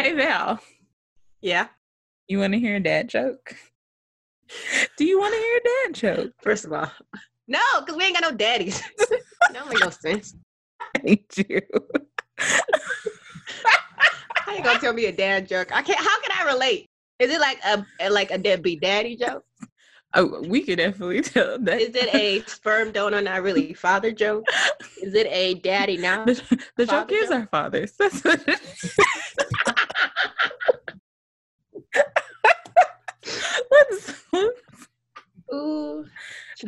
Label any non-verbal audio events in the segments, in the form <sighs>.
Hey Val, Yeah. you want to hear a dad joke? Do you want to hear a dad joke? First of all, no, because we ain't got no daddies. <laughs> that make no sense. I hate you. How you gonna tell me a dad joke? I can't. How can I relate? Is it like a, a like a deadbeat daddy joke? Oh, we could definitely tell that. Is it a sperm donor not really father joke? Is it a daddy now? the, the joke is joke? our fathers. That's what <laughs> it is. Let's Ooh.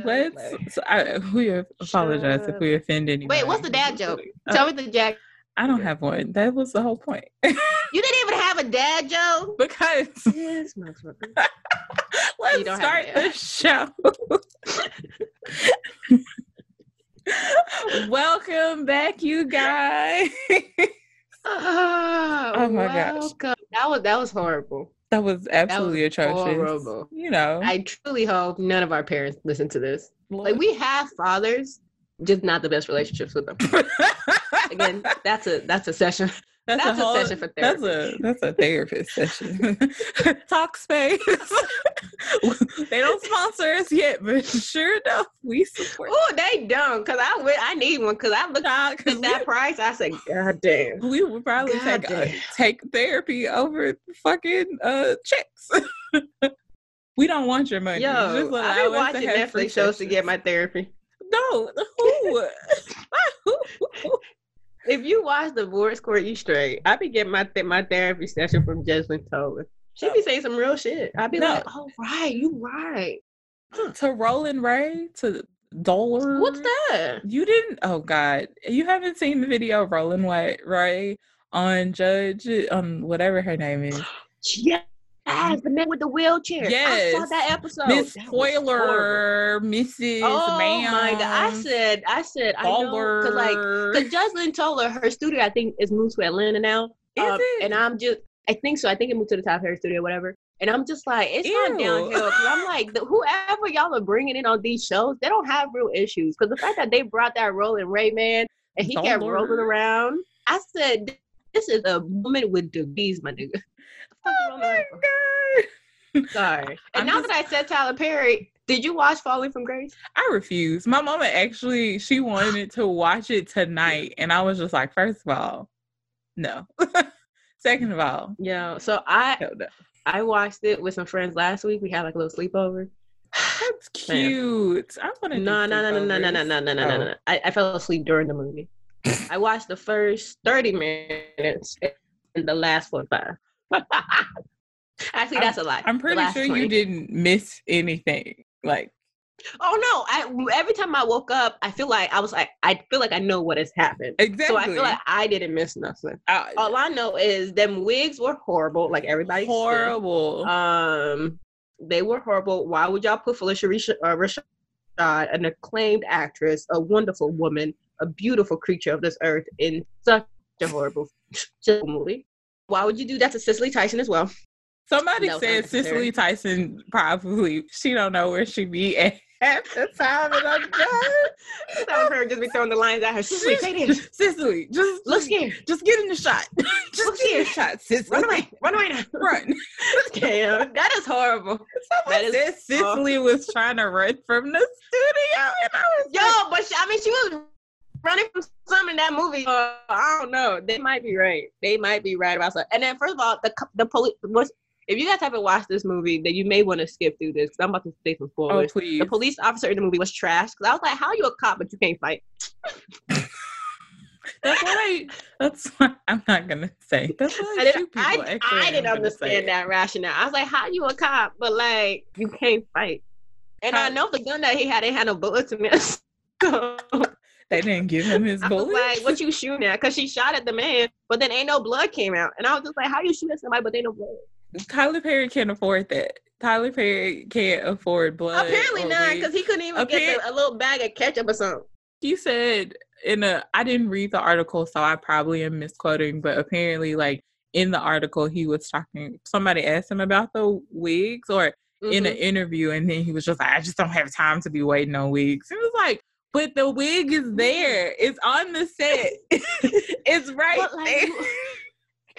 let's. So I, we apologize if we offend anybody. Wait, what's the dad joke? Uh, Tell me the Jack. I don't have one. That was the whole point. You didn't even have a dad joke. <laughs> because Yes, motherfucker. <laughs> let's start the show. <laughs> Welcome back, you guys. Oh, Oh my gosh. welcome. That was that was horrible. That was absolutely atrocious. horrible. You know, I truly hope none of our parents listen to this. Like we have fathers, just not the best relationships with them. <laughs> Again, that's a that's a session. That's, that's a whole, session for That's a that's a therapist session. <laughs> Talk space. <laughs> they don't sponsor us yet, but sure enough, we support. Oh, they don't, cause I would. I need one, cause I looked Talk, at that price. I said, God damn. we would probably God take uh, take therapy over fucking uh checks. <laughs> we don't want your money. Yo, Just allow I've been watching Netflix shows to get my therapy. No, who? Who? If you watch Divorce Court, you straight. I be getting my th- my therapy session from Judge Lynn Toler. She be saying some real shit. I be No. like, oh right, you right. to Roland Ray to Dollar. What's that? You didn't? Oh God, you haven't seen the video of Roland White Ray on Judge on whatever her name is, <gasps> Yes, the man with the wheelchair. Yes. I saw that episode. Miss That was horrible. Spoiler, Mrs. Oh Ma'am. my god! I said, I said, I know, cause like, cause Jocelyn told her her studio, I think, is moved to Atlanta now. Is Um, it? And I'm just, I think so. I think it moved to the top of her studio, whatever. And I'm just like, it's not downhill. Cause I'm like, the, whoever y'all are bringing in on these shows, they don't have real issues. Cause the fact that they brought that Roland Ray man and he kept Dollar. rolling around, I said, this is a woman with disease, my nigga. Oh my? God. Sorry. I'm And now just- that I said Tyler Perry, did you watch Falling from Grace? I refuse. My mama actually she wanted to watch it tonight, and I was just like, first of all, no. Second of all, Yeah. So I. I watched it with some friends last week. We had like a little sleepover. That's cute. I want to. No, no, no, no, no, no, no, no, no, no, no, no. I, I fell asleep during the movie. I watched the first 30 minutes and the last 45. <laughs> Actually, I'm- that's a lie. I'm pretty sure 20. you didn't miss anything. Like, Oh no! I every time I woke up, I feel like I was like I feel like I know what has happened. exactly. So I feel like I didn't miss nothing. I- All I know is them wigs were horrible, like everybody. said. horrible. Um, they were horrible. Why would y'all put Phylicia uh, Rashad, an acclaimed actress, a wonderful woman, a beautiful creature of this earth, in such a horrible <laughs> movie? Why would you do that to Cicely Tyson as well? Somebody was said. Cicely Tyson probably she don't know where she be at, at the time, and I'm done. Some of her just be throwing the lines at her. Cicely, say this. Cicely, just Look here. just get in the shot. <laughs> just Look get in the shot, Cicely. Run away. Run away now. Run. <laughs> Damn, that is horrible. Someone That said Cicely was trying to run from the studio, and I was Yo, but she, I mean, she was running from something in that movie. Uh, I don't know. They might be right. They might be right about something. And then, first of all, the the police. Was, if you guys haven't watched this movie, then you may want to skip through this because I'm about to say some oh spoilers. please. the police officer in the movie was trash because I was like, "How you a cop but you can't fight?" <laughs> That's what I. That's what I'm not gonna say. That's what I I, didn't, people I, I didn't understand that rationale. I was like, "How you a cop but like you can't fight?" And I know the gun that he had, it had no bullets in it. <laughs> So They didn't give him his bullet. like, "What you shooting at?" Because she shot at the man, but then ain't no blood came out, and I was just like, "How you shoot at somebody but ain't no blood?" Tyler Perry can't afford that. Tyler Perry can't afford blood. Apparently not, because he couldn't even Appar- get the, a little bag of ketchup or something. he said in a I didn't read the article, so I probably am misquoting, but apparently like in the article he was talking somebody asked him about the wigs or in an Mhm. interview and then he was just like, I just don't have time to be waiting on wigs. It was like, but the wig is mm-hmm. there. It's on the set. <laughs> it's right But, like, there.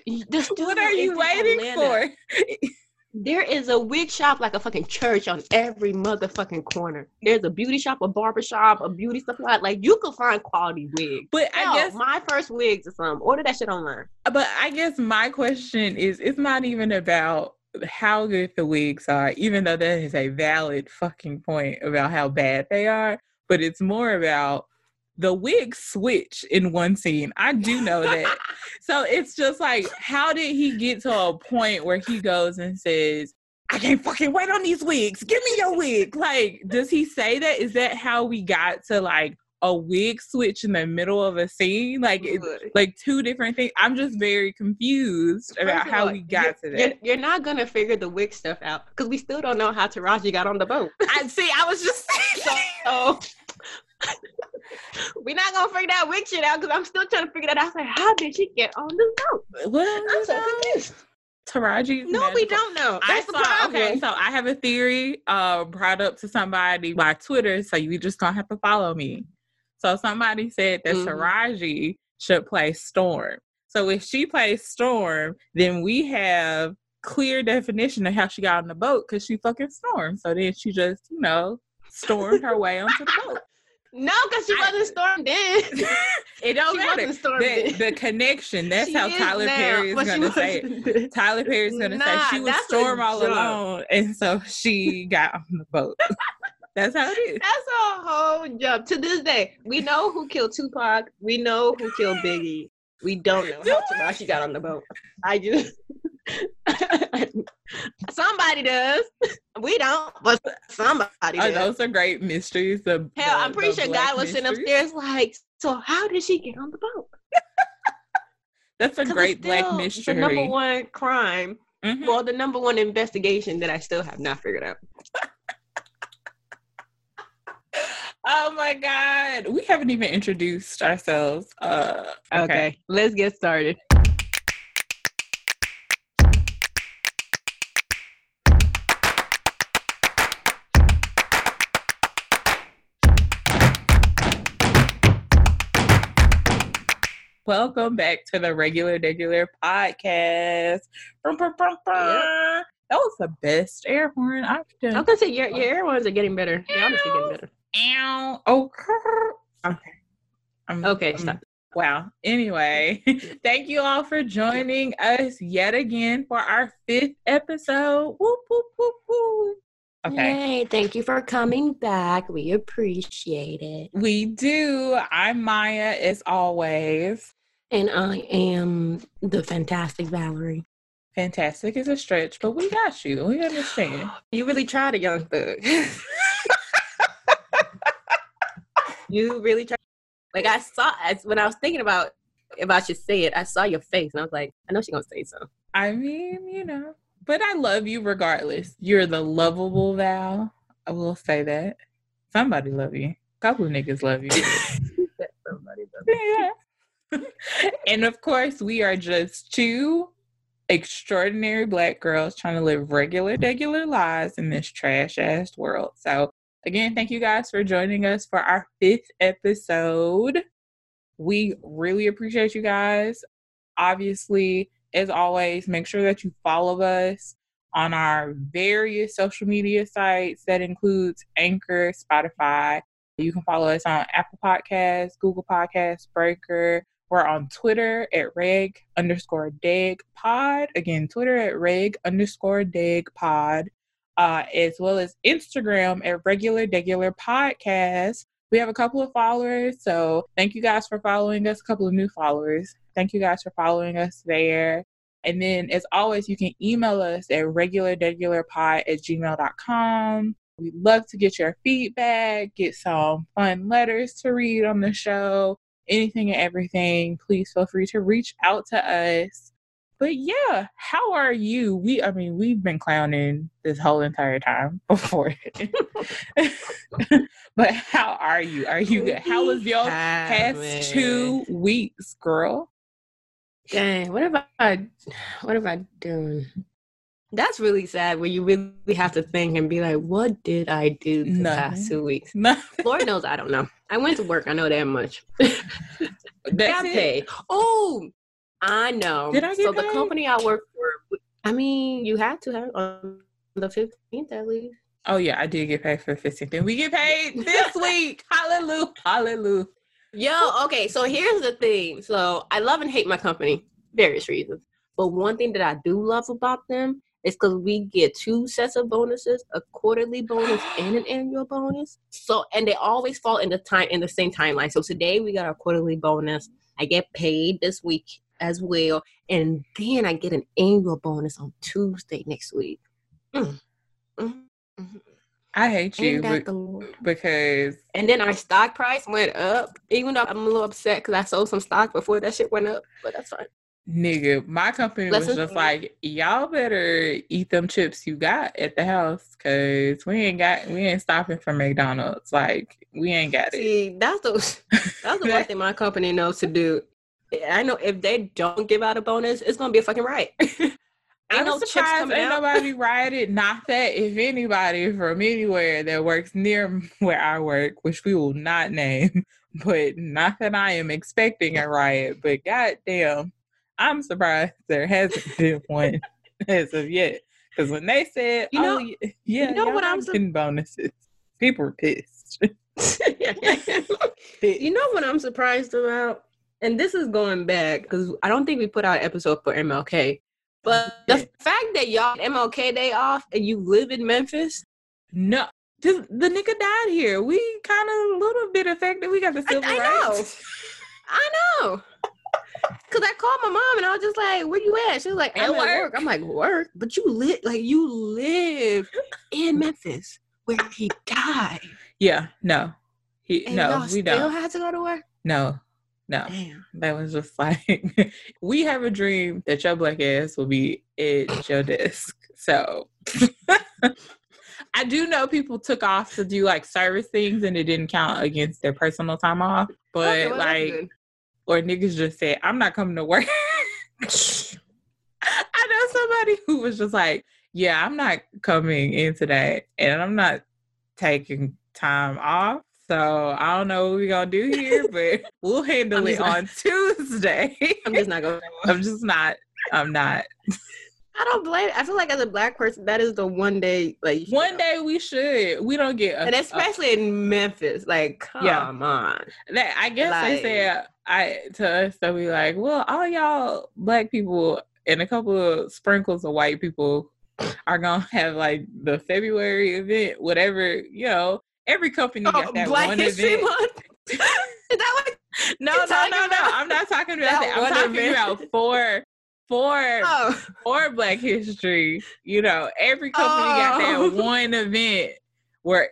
you- The <laughs> what are you waiting Atlanta. for? <laughs> There is a wig shop like a fucking church on every motherfucking corner. There's a beauty shop, a barber shop, a beauty supply. Like you can find quality wigs. But I guess my first wigs or some Order that shit online. Uh, but I guess my question is it's not even about how good the wigs are, even though that is a valid fucking point about how bad they are, but it's more about the wig switch in one scene. I do know that. <laughs> so it's just like, how did he get to a point where he goes and says, I can't fucking wait on these wigs. Give me your wig. Like, does he say that? Is that how we got to like a wig switch in the middle of a scene? Like, it, like two different things. I'm just very confused about how all, we got you're, to You're, that. you're not gonna figure the wig stuff out because we still don't know how Taraji got on the boat. I see. I was just saying. <laughs> So <laughs> we're not gonna figure that wig shit out because I'm still trying to figure that out. I was like, how did she get on the boat? What? I'm so confused. Taraji. No, we don't know. I That's the saw. Okay, so I have a theory uh, brought up to somebody by Twitter, so you just gonna have to follow me. So somebody said that Mhm. Taraji should play Storm. So if she plays Storm, then we have clear definition of how she got on the boat because she fucking stormed. So then she just, you know, stormed her way onto the boat. No, because she I- wasn't stormed in. <laughs> It don't matter. The, in. the connection. That's She how is Tyler now, Perry is gonna say it. Tyler Perry's gonna Nah, say she was storm all joke. alone, and so she got on the boat. <laughs> That's how it is. That's a whole jump. To this day, we know who killed Tupac. We know who killed Biggie. We don't know Do how Taraji got on the boat. I just <laughs> <laughs> somebody does. We don't, but somebody Oh, does. those are great mysteries. The Hell, the- I'm pretty sure God guy was sitting upstairs like, so how did she get on the boat? <laughs> That's a great it's black mystery. The number one crime, Mhm. well, the number one investigation that I still have not figured out. <laughs> Oh my god, we haven't even introduced ourselves. Uh, okay. let's get started. Welcome back to the regular, regular podcast. Brum, brum, brum, brum. That was the best air horn I've done. I'm gonna say your your air ones are getting better. They're honestly getting better. Ow. Oh, <laughs> okay. I'm- Okay, I'm- stop. Wow. Anyway, <laughs> thank you all for joining us yet again for our fifth episode. Whoop, whoop, whoop, whoop. Okay. Yay, thank you for coming back. We appreciate it. We do. I'm Maya, as always. And I am the fantastic Valerie. Fantastic is a stretch, but we got you. We understand. <gasps> You really tried a young thug. <laughs> you really tried. Like I saw as when I was thinking about if I should say it, I saw your face and I was like, I know she's gonna say so. I mean, you know, but I love you regardless. You're the lovable Val. I will say that. Somebody love you. A couple of niggas love you. Somebody does. yeah. and of course, we are just two extraordinary black girls trying to live regular, regular lives in this trash ass world. So, again, thank you guys for joining us for our fifth episode. We really appreciate you guys. Obviously, as always, make sure that you follow us on our various social media sites. That includes Anchor, Spotify. You can follow us on Apple Podcasts, Google Podcasts, Breaker. We're on Twitter at reg underscore deg pod. Again, Twitter at reg underscore deg pod, uh, as well as Instagram at regular degular podcast. We have a couple of followers, so thank you guys for following us. A couple of new followers. Thank you guys for following us there. And then, as always, you can email us at regulardegularpod at gmail.com. We'd love to get your feedback, get some fun letters to read on the show, anything and everything. Please feel free to reach out to us. But yeah, how are you? We, I mean, we've been clowning this whole entire time <laughs> before. <laughs> but how are you? Are you good? How was your past two weeks, girl? Dang, what have I what have I done? That's really sad when you really have to think and be like, what did I do the Nothing. past two weeks? Nothing. Lord knows I don't know. I went to work, I know that much. <laughs> That's Got paid. Oh, I know. Did I get so the company I work for, I mean, you had to have on the 15th at least. Oh yeah, I did get paid for the 15th. And we get paid <laughs> this week. Hallelujah. Hallelujah. Yo, okay, so here's the thing. So I love and hate my company, various reasons. But one thing that I do love about them is because we get two sets of bonuses, a quarterly bonus <gasps> and an annual bonus. So and they always fall in the time in the same timeline. So today we got our quarterly bonus. I get paid this week as well. And then I get an annual bonus on Tuesday next week. Mm. Mm. Mhm. I hate you be- the Lord? because And then our stock price went up, even though I'm a little upset because I sold some stock before that shit went up, but that's fine. nigga, my company was just learned. like, y'all better eat them chips you got at the house because we ain't got we ain't stopping for McDonald's. Like we ain't got it. See, that's the <laughs> that's the one <laughs> thing my company knows to do. I know if they don't give out a bonus, it's gonna be a fucking riot. <laughs> I'm no surprised ain't out. nobody <laughs> rioted. Not that if anybody from anywhere that works near <laughs> where I work, which we will not name, but not that I am expecting a riot, but goddamn, I'm surprised there hasn't been one as of yet. Because when they said, You know- "Oh yeah, you know what I'm getting bonuses," people were pissed. you know what I'm surprised about? And this is going back because I don't think we put out an episode for MLK. But the fact that y'all MLK Day off and you live in Memphis, No, just, the nigga died here. We kind of a little bit affected. We got the I, civil I rights. know, I know. <laughs> Cause I called my mom and I was just like, "Where you at?" She was like, At "I'm at work. work." I'm like, "Work?" But you live like you live in <laughs> Memphis where he died. Yeah, no, he And no, we still don't. had to go to work. No, no. Damn. That was just like, <laughs> we have a dream that your black ass will be at your desk. So <laughs> I do know people took off to do like service things and it didn't count against their personal time off. But Okay, well, like, or niggas just said, I'm not coming to work. <laughs> I know somebody who was just like, yeah, I'm not coming in today and I'm not taking time off. So I don't know what we're gonna do here, <laughs> but we'll handle it not- on <laughs> Tuesday. I'm just not going. <laughs> I'm just not. I'm not. I don't blame. I feel like as a black person, that is the one day like One go. day we should. We don't get. A, and a- especially in Memphis. Like, come Yeah. on. that, I guess like- they said I to us they'll be like, well, all y'all black people and a couple of sprinkles of white people are gonna have like the February event, whatever you know. Every company oh, got Oh, that Black one History event. Month. <laughs> is that what? No, You're no, no, no. I'm not talking about that that. I'm talking event? about for for Oh, for Black History. You know, every company got Oh. that <laughs> one event where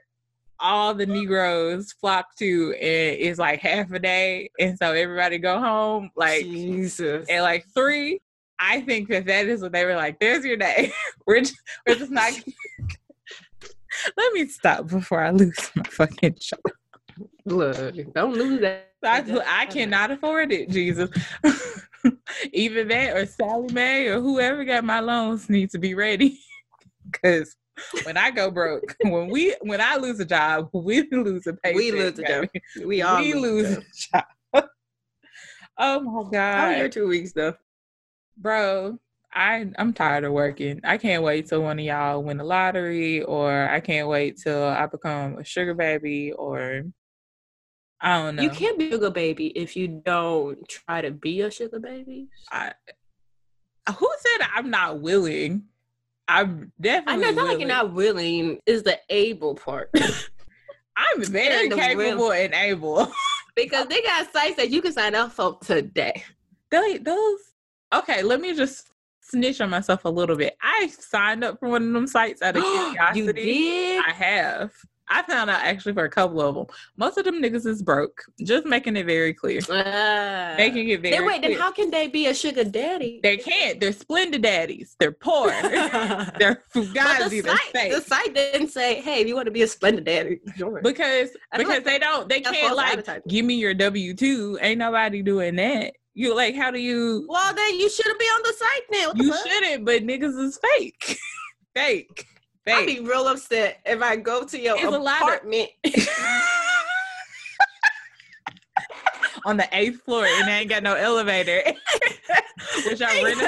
all the Negroes flock to, and it's like half a day, and so everybody go home like Jesus. at like three. I think that that is what they were like. There's your day. <laughs> we're just, we're just not. Let me stop before I lose my fucking show. Look, don't lose that. I, I cannot afford it, Jesus. <laughs> Either that or Sallie Mae or whoever got my loans needs to be ready. <laughs> Cause when I go broke, <laughs> when we when I lose a job, we lose a paycheck. We lose a job. We all we lose a job. oh my How are your god, two weeks though? bro! I I'm tired of working. I can't wait till one of y'all win the lottery, or I can't wait till I become a sugar baby, or I don't know. You can't be a sugar baby if you don't try to be a sugar baby. I uh, who said I'm not willing? I'm I definitely. know it's not like you're not willing. Is the able part <laughs> I'm very capable and able. <laughs> because they got sites that you can sign up for today. they, those. Okay, let me just snitch on myself a little bit. I signed up for one of them sites out of <gasps> curiosity. you did. I have. I found out actually for a couple of them. Most of them niggas is broke. Just making it very clear. Ah. Making it very then wait, then how can they be a sugar daddy? they can't. They're Splenda daddies. They're poor. <laughs> They're fugazi. the They're site, fake. the site didn't say, "Hey, if you want to be a Splenda daddy, join." because because like they don't they can't like give me your W two. Ain't nobody doing that. You like how do you well, then you shouldn't be on the site now. What the you fuck? shouldn't, but niggas is fake. fake. <laughs> fake. I'd be real upset if I go to your It's a lot of- apartment. <laughs> On the eighth floor and they ain't got no elevator. Which I rent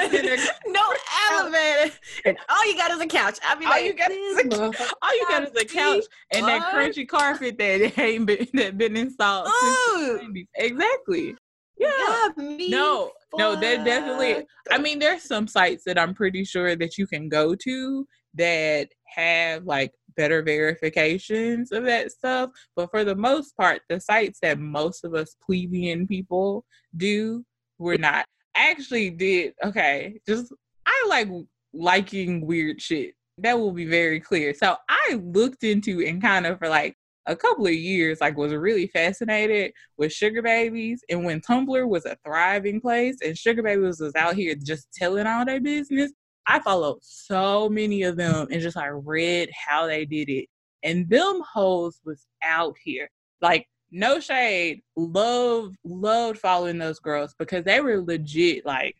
no elevator, and all you got is a couch. I be all like, you got is a, all you got is a couch and that crunchy carpet that <laughs> ain't been that been installed since Ooh. the 90s. Exactly. Yeah. me No, no, they're definitely. I mean, there's some sites that I'm pretty sure that you can go to that have like better verifications of that stuff. But for the most part, the sites that most of us plebeian people do, we're not. I actually did okay. Just I like liking weird shit. That will be very clear. So I looked into and kind of for like a couple of years, like was really fascinated with sugar babies. And when Tumblr was a thriving place and sugar babies was out here just telling all their business, I followed so many of them and just like read how they did it. And them hoes was out here. Like, no shade, love, loved following those girls because they were legit like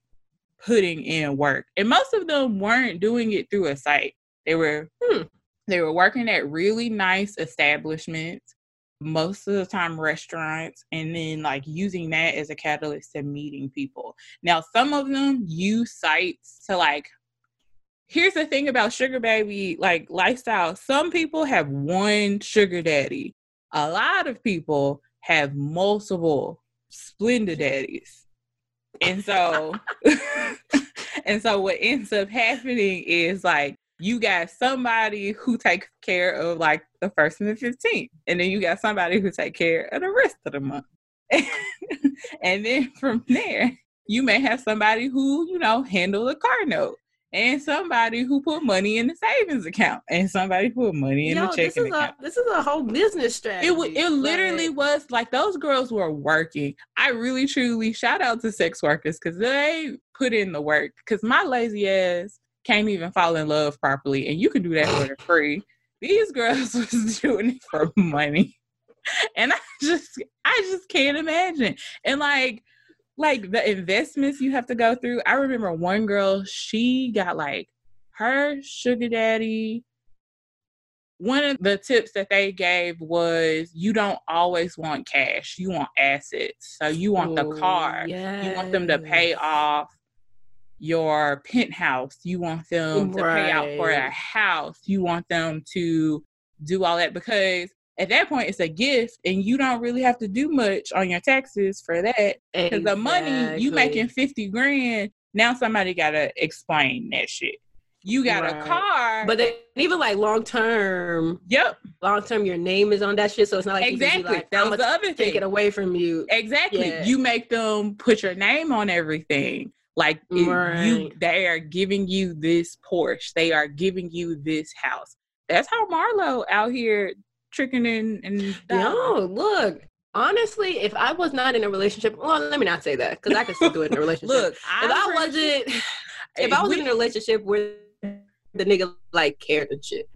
putting in work. And most of them weren't doing it through a site. They were Hmm. They were working at really nice establishments, most of the time restaurants, and then like using that as a catalyst to meeting people. Now, some of them use sites to like here's the thing about sugar baby like lifestyle. Some people have one sugar daddy. A lot of people have multiple Splenda daddies. And so <laughs> and so what ends up happening is like you got somebody who takes care of like the first and the 15th and then you got somebody who take care of the rest of the month <laughs> and then from there you may have somebody who you know handle the car note and somebody who put money in the savings account and somebody who put money in Yo, the this checking is account a this is a whole business strategy. it, wa- it literally was like those girls were working. I really truly shout out to sex workers because they put in the work. Because my lazy ass can't even fall in love properly, and you can do that for free. These girls <laughs> was doing it for money, and I just I just can't imagine. And like like the investments you have to go through. I remember one girl, she got like her sugar daddy one of the tips that they gave was you don't always want cash you want assets so you want the ooh, car you want them to pay off your penthouse. You want them to pay out for a house. You want them to do all that because at that point it's a gift and you don't really have to do much on your taxes for that because the money you making 50 grand now somebody gotta explain that shit. You got a car But then even like long term, yep long term, your name is on that shit, so it's not like you can be exactly. like, that was the other take thing. it away from you. Exactly. Yeah. You make them put your name on everything. Like it- you, they are giving you this Porsche. They are giving you this house. That's how Marlo out here tricking and and No, look. Honestly, if I was not in a relationship, well, let me not say that because I could still do it in a <laughs> relationship. look. if I wasn't, <sighs> if I was in a relationship where the nigga like cared and shit,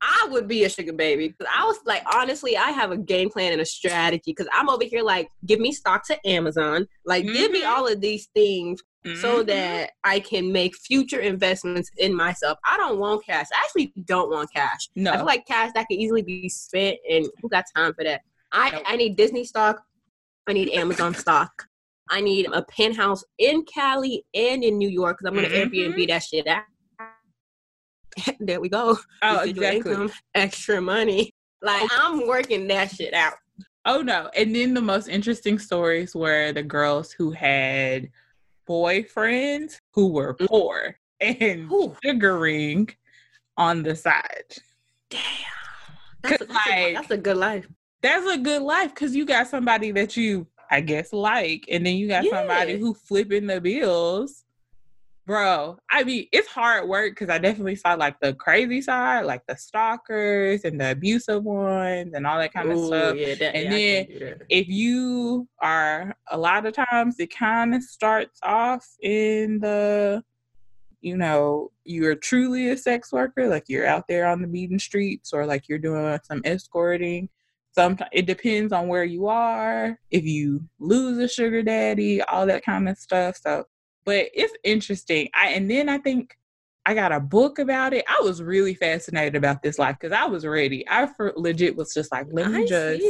I would be a sugar baby. Cause I was like, honestly, I have a game plan and a strategy. Cause I'm over here like, give me stocks to Amazon, like give me Mhm. all of these things so Mhm. that I can make future investments in myself. I don't want cash. I actually don't want cash. no, I feel like cash that can easily be spent, and who got time for that? I Nope. I need Disney stock. I need Amazon stock. I need a penthouse in Cali and in New York because I'm gonna Mhm. Airbnb that shit out. <laughs> there we go. oh Residual exactly. income, extra money. Like I'm working that shit out. Oh no. And then the most interesting stories were the girls who had boyfriends who were Mm. poor and Whew. sugaring on the side. Damn. That's a, that's, a, that's a good life. that's a good life because you got somebody that you i guess like and then you got somebody who flipping the bills bro i mean it's hard work because i definitely saw like the crazy side like the stalkers and the abusive ones and all that kind of Ooh, stuff. yeah, that, And yeah, I can't do that. if you are a lot of times it kind of starts off in the you know you're truly a sex worker like you're out there on the beaten streets or like you're doing some escorting. Sometimes it depends on where you are if you lose a sugar daddy all that kind of stuff. So but it's interesting i and then i think i got a book about it i was really fascinated about this life because i was ready i for legit was just like let me I just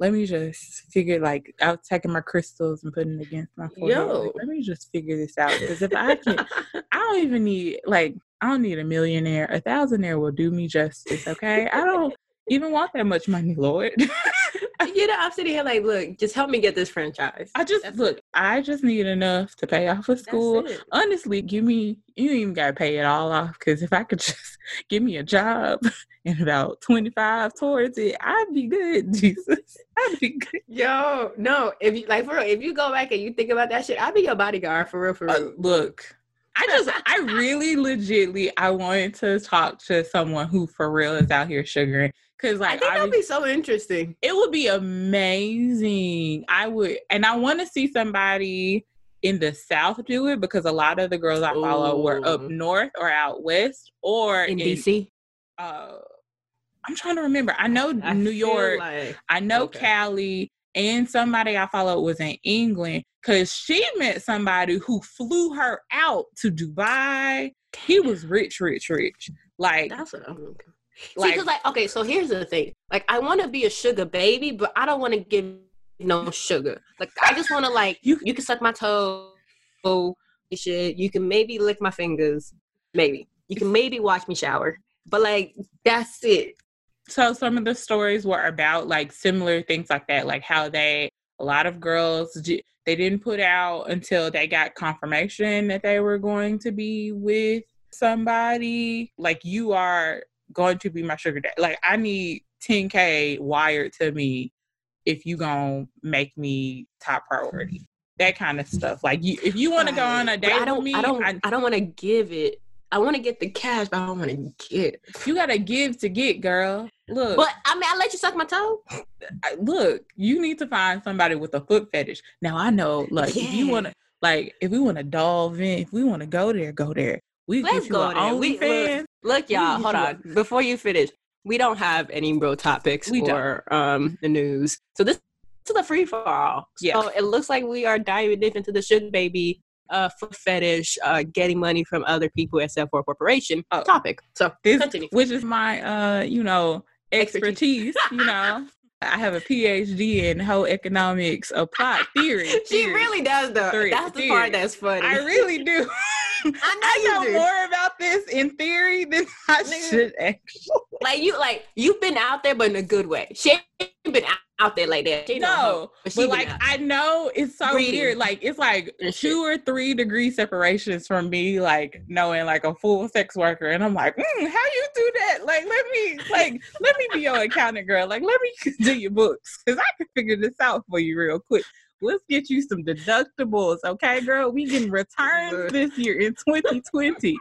let me just figure like I was taking my crystals and putting it against my forehead. Yo. Like, let me just figure this out because if I can, <laughs> I don't even need like I don't need a millionaire. A thousandaire will do me justice. Okay, I don't even want that much money, Lord. <laughs> you know, I'm sitting here like, look, just help me get this franchise. I just That's look. it. I just need enough to pay off of school. Honestly, give me. You even gotta pay it all off because if I could <laughs> just give me a job <laughs> and about twenty five towards it, I'd be good. <laughs> Jesus, I'd be good. Yo, no, if you like for real, if you go back and you think about that shit, I'll be your bodyguard for real, for real. Uh, look, I just, I really, legitly, I wanted to talk to someone who for real is out here sugaring because like, I think that'd be so interesting. it would be amazing. I would, and I want to see somebody in the South do it because a lot of the girls I follow were up north or out west or In DC, Uh, I'm trying to remember. I know I New York. like- I know okay. Cali. And somebody I followed was in England because she met somebody who flew her out to Dubai. He was rich, rich, rich. Like, That's what I'm looking. See, like, because like, okay, so here's the thing. Like, I want to be a sugar baby, but I don't want to give no sugar. Like, I just want to like You- you. can suck my toe, oh shit. You can maybe lick my fingers, maybe. You can maybe watch me shower, but like that's it. So some of the stories were about like similar things like that, like how they a lot of girls they didn't put out until they got confirmation that they were going to be with somebody. Like you are going to be my sugar daddy. Like I need 10k wired to me if you gonna make me top priority. That kind of stuff. Like you, if you want to go on a date I don't. with me, I don't. I- I, don't want to give it. I want to get the cash, but I don't want to get. you gotta give to get, girl. Look, But I mean, I let you suck my toe. Look, you need to find somebody with a foot fetish. Now I know, like, if you want to, <laughs> like, if we want to dolphin, if we want to go there, go there. We Let's get you go there. We- OnlyFans. Look, y'all, hold on. Before you finish, we don't have any real topics We don't. um the news. So this, this is a free for all. Yeah. So it looks like we are diving deep into the sugar baby uh foot fetish, uh getting money from other people except for a corporation Oh. topic. So This, continue. which is my, uh, you know, expertise. you know, <laughs> I have a PhD in whole economics, applied <laughs> theory. She theory. really does though. Theory, That's the theory. part that's funny. I really do. <laughs> I know, you know do. more about this in theory than I should actually. like you like you've been out there but in a good way. She been out, there like that. Ain't no but, but like. I know it's so Reading. weird. Like it's like two or three degree separations from me, like knowing like a full sex worker, and I'm like, mm, how you do that? Like let me, like let me be your <laughs> accountant, girl. Like let me <laughs> do your books because I can figure this out for you real quick. Let's get you some deductibles, okay, girl? We can returns this year in 2020.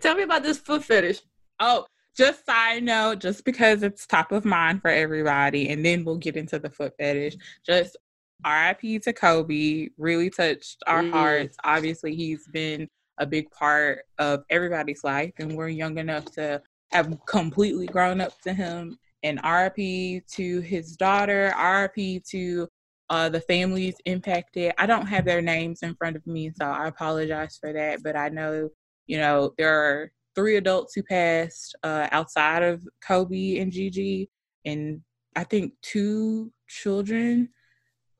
Tell me about this foot fetish. Oh, just side note, just because it's top of mind for everybody, and then we'll get into the foot fetish. Just RIP to Kobe, really touched our Mm. hearts. Obviously, he's been a big part of everybody's life, and we're young enough to have completely grown up to him. And RIP to his daughter, RIP to uh, the families impacted. I don't have their names in front of me, so I apologize for that. But I know, you know, there are three adults who passed uh, outside of Kobe and Gigi, and I think two children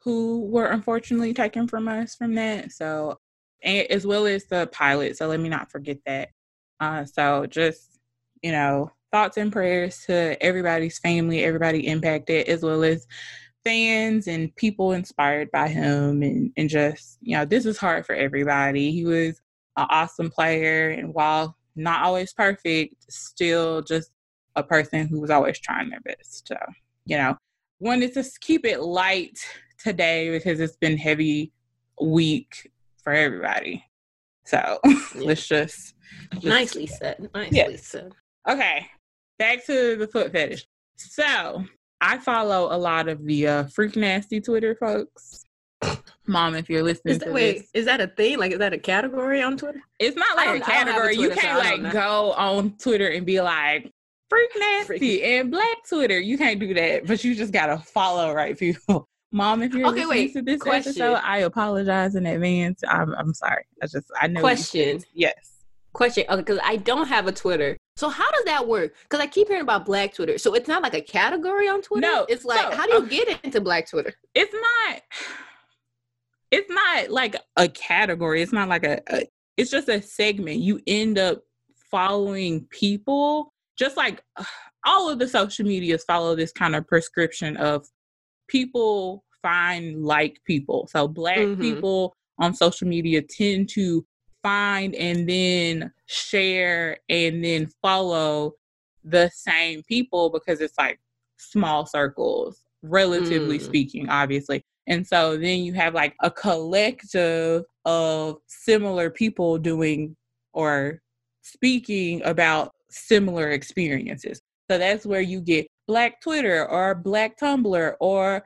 who were unfortunately taken from us from that. So, and, as well as the pilot. So let me not forget that. Uh, so just you know, thoughts and prayers to everybody's family, everybody impacted, as well as fans and people inspired by him and, and just you know this is hard for everybody he was an awesome player and while not always perfect still just a person who was always trying their best so you know wanted to keep it light today because it's been heavy week for everybody so <laughs> let's just, just Nicely said. Nicely Yeah. said. Okay, back to the foot fetish. So I follow a lot of the uh, freak nasty Twitter folks. Mom, if you're listening Is to that, wait, this, is that a thing? Like, is that a category on Twitter? it's not like a don't- I don't have a category. you can't don't like go on Twitter and be like freak nasty Freak. and black Twitter. You can't do that, but you just gotta follow right people. <laughs> Mom, if you're Okay, listening wait, to this question. episode, I apologize in advance. I'm I'm sorry. I just I know Question. Yes. Question. Okay, because I don't have a Twitter. So how does that work? Because I keep hearing about Black Twitter. So it's not like a category on Twitter. No, it's like so, how do you okay. get into Black Twitter? it's not it's not like a category it's not like a, a it's just a segment you end up following people just like all of the social medias follow this kind of prescription of people find like people so black Mhm. people on social media tend to find and then share and then follow the same people because it's like small circles relatively Mm. speaking obviously and so then you have like a collective of similar people doing or speaking about similar experiences. So that's where you get black twitter or black tumblr or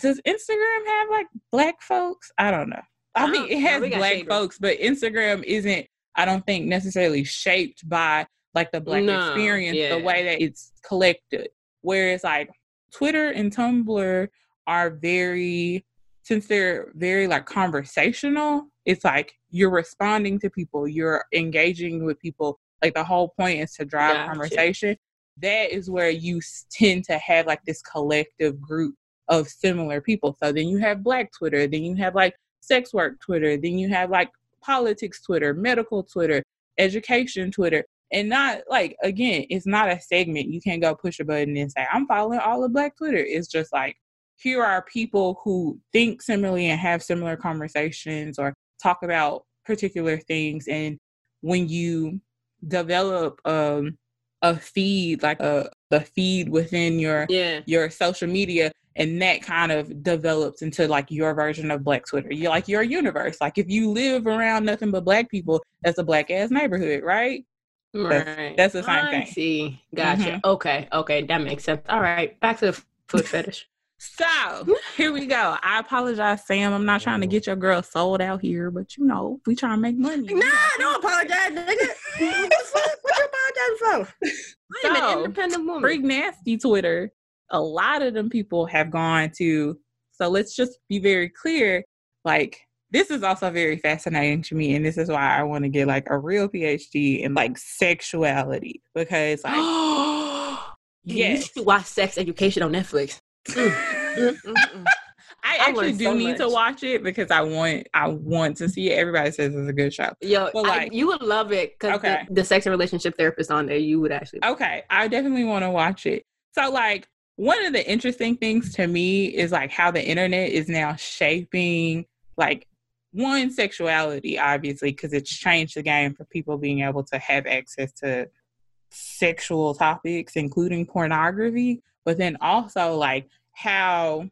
does instagram have like black folks? I don't know. I mean it has got black folks but instagram isn't i don't think necessarily shaped by like the black No, experience the way that it's collected. Whereas like twitter and tumblr are very since they're very like conversational it's like you're responding to people you're engaging with people. Like the whole point is to drive Gotcha. conversation. That is where you tend to have like this collective group of similar people. So then you have black twitter then you have like sex work twitter then you have like politics twitter medical twitter education twitter. And not like again it's not a segment. You can't go push a button and say i'm following all of black twitter. It's just like here are people who think similarly and have similar conversations or talk about particular things and when you develop um a feed like a the feed within your Yeah. your social media and that kind of develops into like your version of black twitter you're like your universe like if you live around nothing but black people that's a black ass neighborhood right That's- Right. that's the same I thing. see. Gotcha. Mhm. Okay. Okay. That makes sense. All right. Back to the foot <laughs> fetish. So here we go. I apologize, Sam. I'm not trying to get your girl sold out here, but you know, we trying to make money. Nah, don't apologize, nigga. what the fuck? What you apologizing for? I'm an independent woman. Freak nasty Twitter. A lot of them people have gone to. So let's just be very clear. Like this is also very fascinating to me, and this is why I want to get like a real PhD in like sexuality because like <gasps> You yes, should watch Sex Education on Netflix. I I actually learned do so need to watch it because I want I want to see it. Everybody says it's a good show. Yo, But, I- like- you would love it because Okay. the, the sex and relationship therapist on there, you would actually. Okay, I definitely want to watch it. So, like, one of the interesting things to me is like how the internet is now shaping, like, one sexuality, obviously, because it's changed the game for people being able to have access to sexual topics, including pornography, but then also like how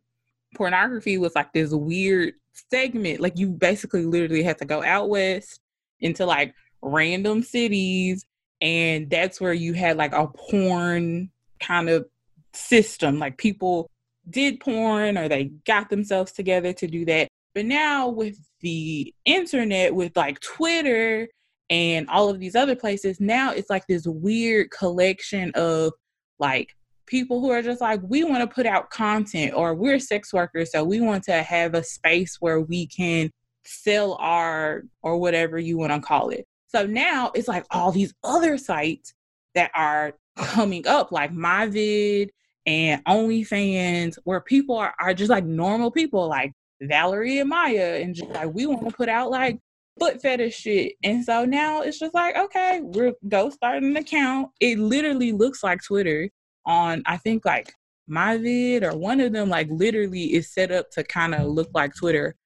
pornography was like this weird segment. Like, you basically literally had to go out west into like random cities and that's where you had like a porn kind of system like people did porn or they got themselves together to do that but now with the internet with like twitter and all of these other places now it's like this weird collection of like people who are just like we want to put out content or we're sex workers so we want to have a space where we can sell our or whatever you want to call it so now it's like all these other sites that are coming up, like MyVid and OnlyFans, where people are, are just like normal people, like Valerie and Maya, and just like we want to put out like foot fetish shit. And so now it's just like, okay, we're go start an account. It literally looks like Twitter on, I think like my vid or one of them, like literally is set up to kind of look like Twitter.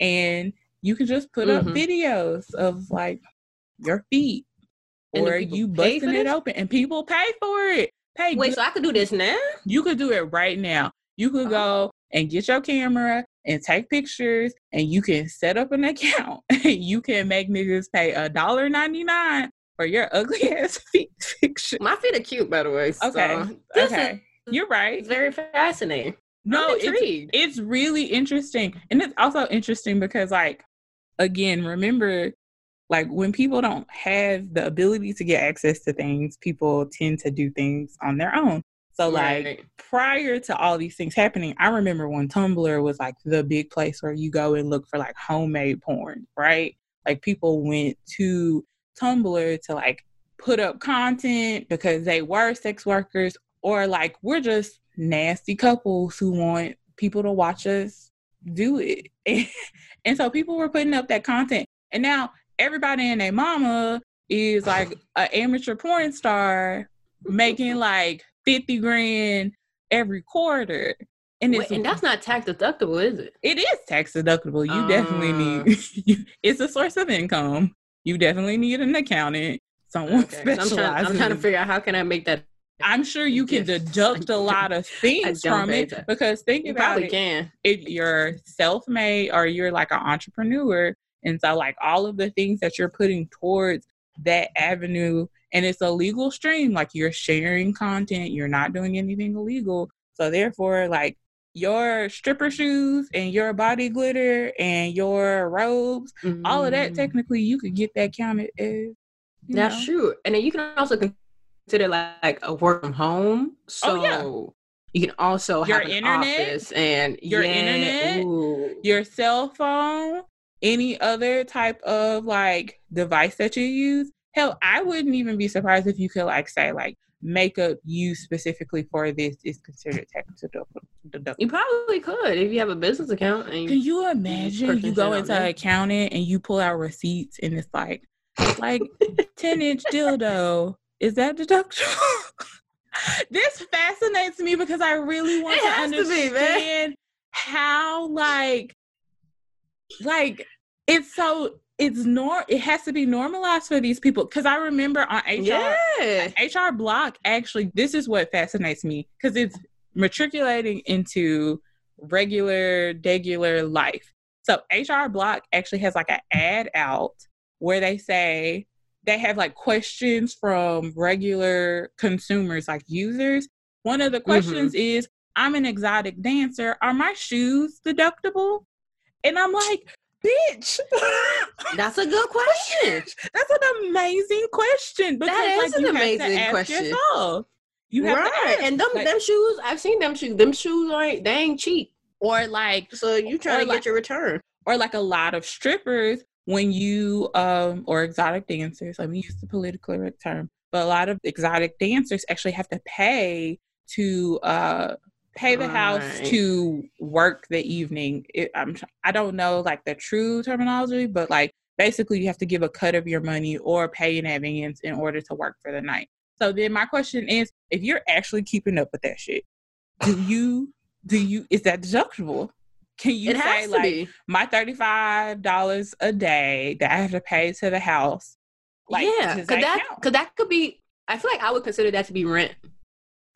And you can just put up Mhm. videos of like your feet or you busting it open and people pay for it. Pay Wait, good- so I could do this now? you could do it right now. You could go and get your camera and take pictures and you can set up an <laughs> account. you can make niggas pay a dollar ninety nine for your ugly <laughs> ass feet picture. My feet are cute, by the way. so Okay. okay. You're right. very fascinating. No, it's it's really interesting and it's also interesting because like again remember like when people don't have the ability to get access to things people tend to do things on their own so like Right. prior to all these things happening i remember when tumblr was like the big place where you go and look for like homemade porn right like people went to tumblr to like put up content because they were sex workers or like we're just nasty couples who want people to watch us do it. <laughs> and so people were putting up that content. And now everybody and their mama is like an amateur porn star making like 50 grand every quarter. And, Wait, and that's not tax deductible, is it? It is tax deductible. You uh, definitely need <laughs> it's a source of income. You definitely need an accountant, someone okay. specialized. I'm trying, I'm trying to figure out how can I make that I'm sure you can deduct a <laughs> lot of things from it because think you about it. Can. If you're self-made or you're like an entrepreneur, and so like all of the things that you're putting towards that avenue, and it's a legal stream. Like you're sharing content, you're not doing anything illegal. So therefore, like your stripper shoes and your body glitter and your robes, mm-hmm. all of that mm. technically you could get that counted as. That's know. true, and then you can also consider like a work from home. So oh, yeah. you can also your have an internet, office and your yeah, internet, ooh. your cell phone, any other type of like device that you use. Hell, I wouldn't even be surprised if you could like say like makeup used specifically for this is considered tax deductible. You probably could if you have a business account. Can you imagine you go into an accountant and you pull out receipts and it's like like <laughs> 10 inch dildo is that deductible? <laughs> this fascinates me because I really want to understand to be, how like like it's so it's nor it has to be normalized for these people because I remember on HR yeah. H&R Block actually this is what fascinates me because it's matriculating into regular regular life. So H&R Block actually has like an ad out where they say they have like questions from regular consumers, like users. One of the questions mm-hmm. is, I'm an exotic dancer. Are my shoes deductible? And I'm like, bitch. That's a good <laughs> question. That's an amazing question. Because, that is like, an amazing question. Yourself. You have right. and them like, them shoes, I've seen them shoes. Them shoes aren't they ain't cheap. Or like so you trying to like, get your return. Or like a lot of strippers when you um or exotic dancers let me use the politically correct term but a lot of exotic dancers actually have to pay to uh pay the All house right. to work the evening it, i'm i don't know like the true terminology but like basically you have to give a cut of your money or pay in advance in order to work for the night so then my question is if you're actually keeping up with that shit do <sighs> you do you is that deductible can you say like be. my thirty-five dollars a day that I have to pay to the house? Like, yeah, because that because that could be. I feel like I would consider that to be rent.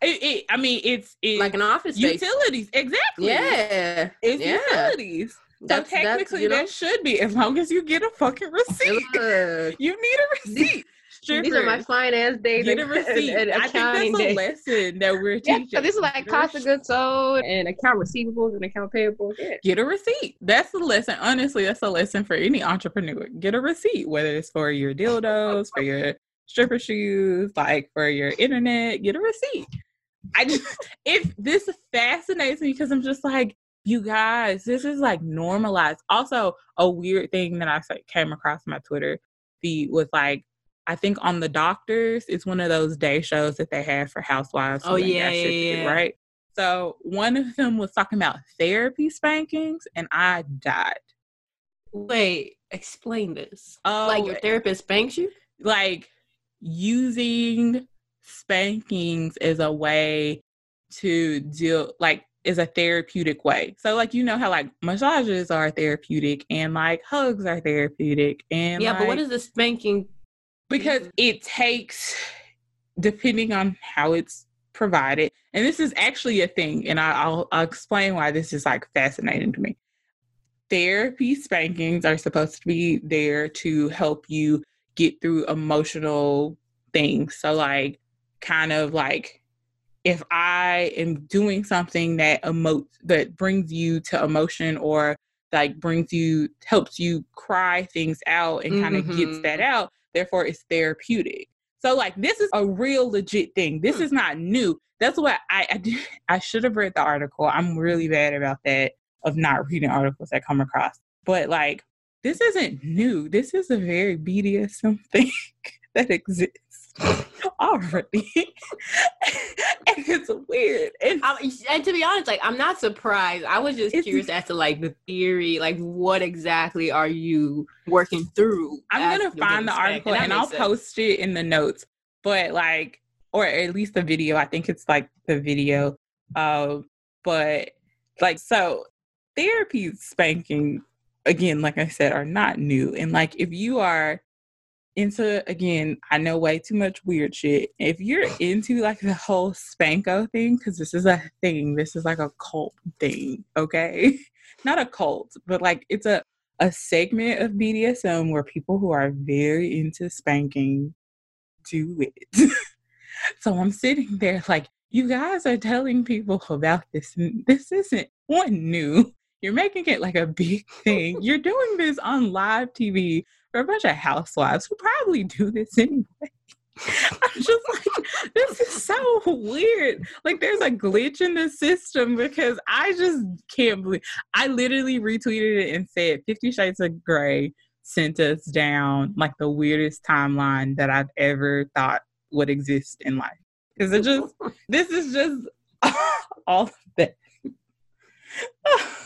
It, it, I mean, it's, it's like an office space. utilities. Exactly. Yeah, it's yeah. utilities. That's, so technically, you know, that should be as long as you get a fucking receipt. <laughs> you need a receipt strippers. <laughs> These are my finance days. Get a receipt. And, and I think that's a lesson that we're teaching. Yeah, so this is like cost of goods sold and account receivables and account payables. Yeah. Get a receipt. That's the lesson. Honestly, that's a lesson for any entrepreneur. Get a receipt, whether it's for your dildos, for your stripper shoes, like for your internet. Get a receipt. I just if this fascinates me because I'm just like, you guys, this is like normalized. Also, a weird thing that I came across my Twitter feed was like I think on the doctors, it's one of those day shows that they have for housewives. Oh yeah, yeah, yeah, right. So one of them was talking about therapy spankings, and I died. Wait, explain this. Oh, like your eh therapist spanks you? Like using spankings is a way to deal, like is a therapeutic way. So like you know how like massages are therapeutic and like hugs are therapeutic and yeah, like, but what is the spanking? Because it takes depending on how it's provided and this is actually a thing and I'll, I'll explain why this is like fascinating to me. Therapy spankings are supposed to be there to help you get through emotional things. So like kind of like if i am doing something that emotes that brings you to emotion or like brings you helps you cry things out and kind of mm-hmm. gets that out therefore it's therapeutic. So like this is a real legit thing. This hmm. is not new. That's what I I, did, <laughs> I should have read the article. I'm really bad about that of not reading articles that come across. But like this isn't new. This is a very BDSM <laughs> thing that exists. <laughs> already. <laughs> and it's weird. Um, and to be honest, like I'm not surprised. I was just curious as to like the theory, like what exactly are you working through? I'm gonna find the article that and I'll sense. post it in the notes. But like, or at least the video. I think it's like the video. Uh, but like, so therapy spanking again, like I said, are not new. And like, if you are into again, I know way too much weird shit. If you're into like the whole spanko thing, because this is a thing, this is like a cult thing, okay? <laughs> Not a cult, but like it's a a segment of BDSM where people who are very into spanking do it. <laughs> so I'm sitting there like, you guys are telling people about this. and This isn't one new. You're making it like a big thing. You're doing this on live TV a bunch of housewives who probably do this <laughs> anyway. I'm just like, this is so weird. Like, there's a glitch in the system because I just can't believe. I literally retweeted it and said Fifty Shades of Grey sent us down like the weirdest timeline that I've ever thought would exist in life. Because it just, this is just <laughs> all of that. <laughs>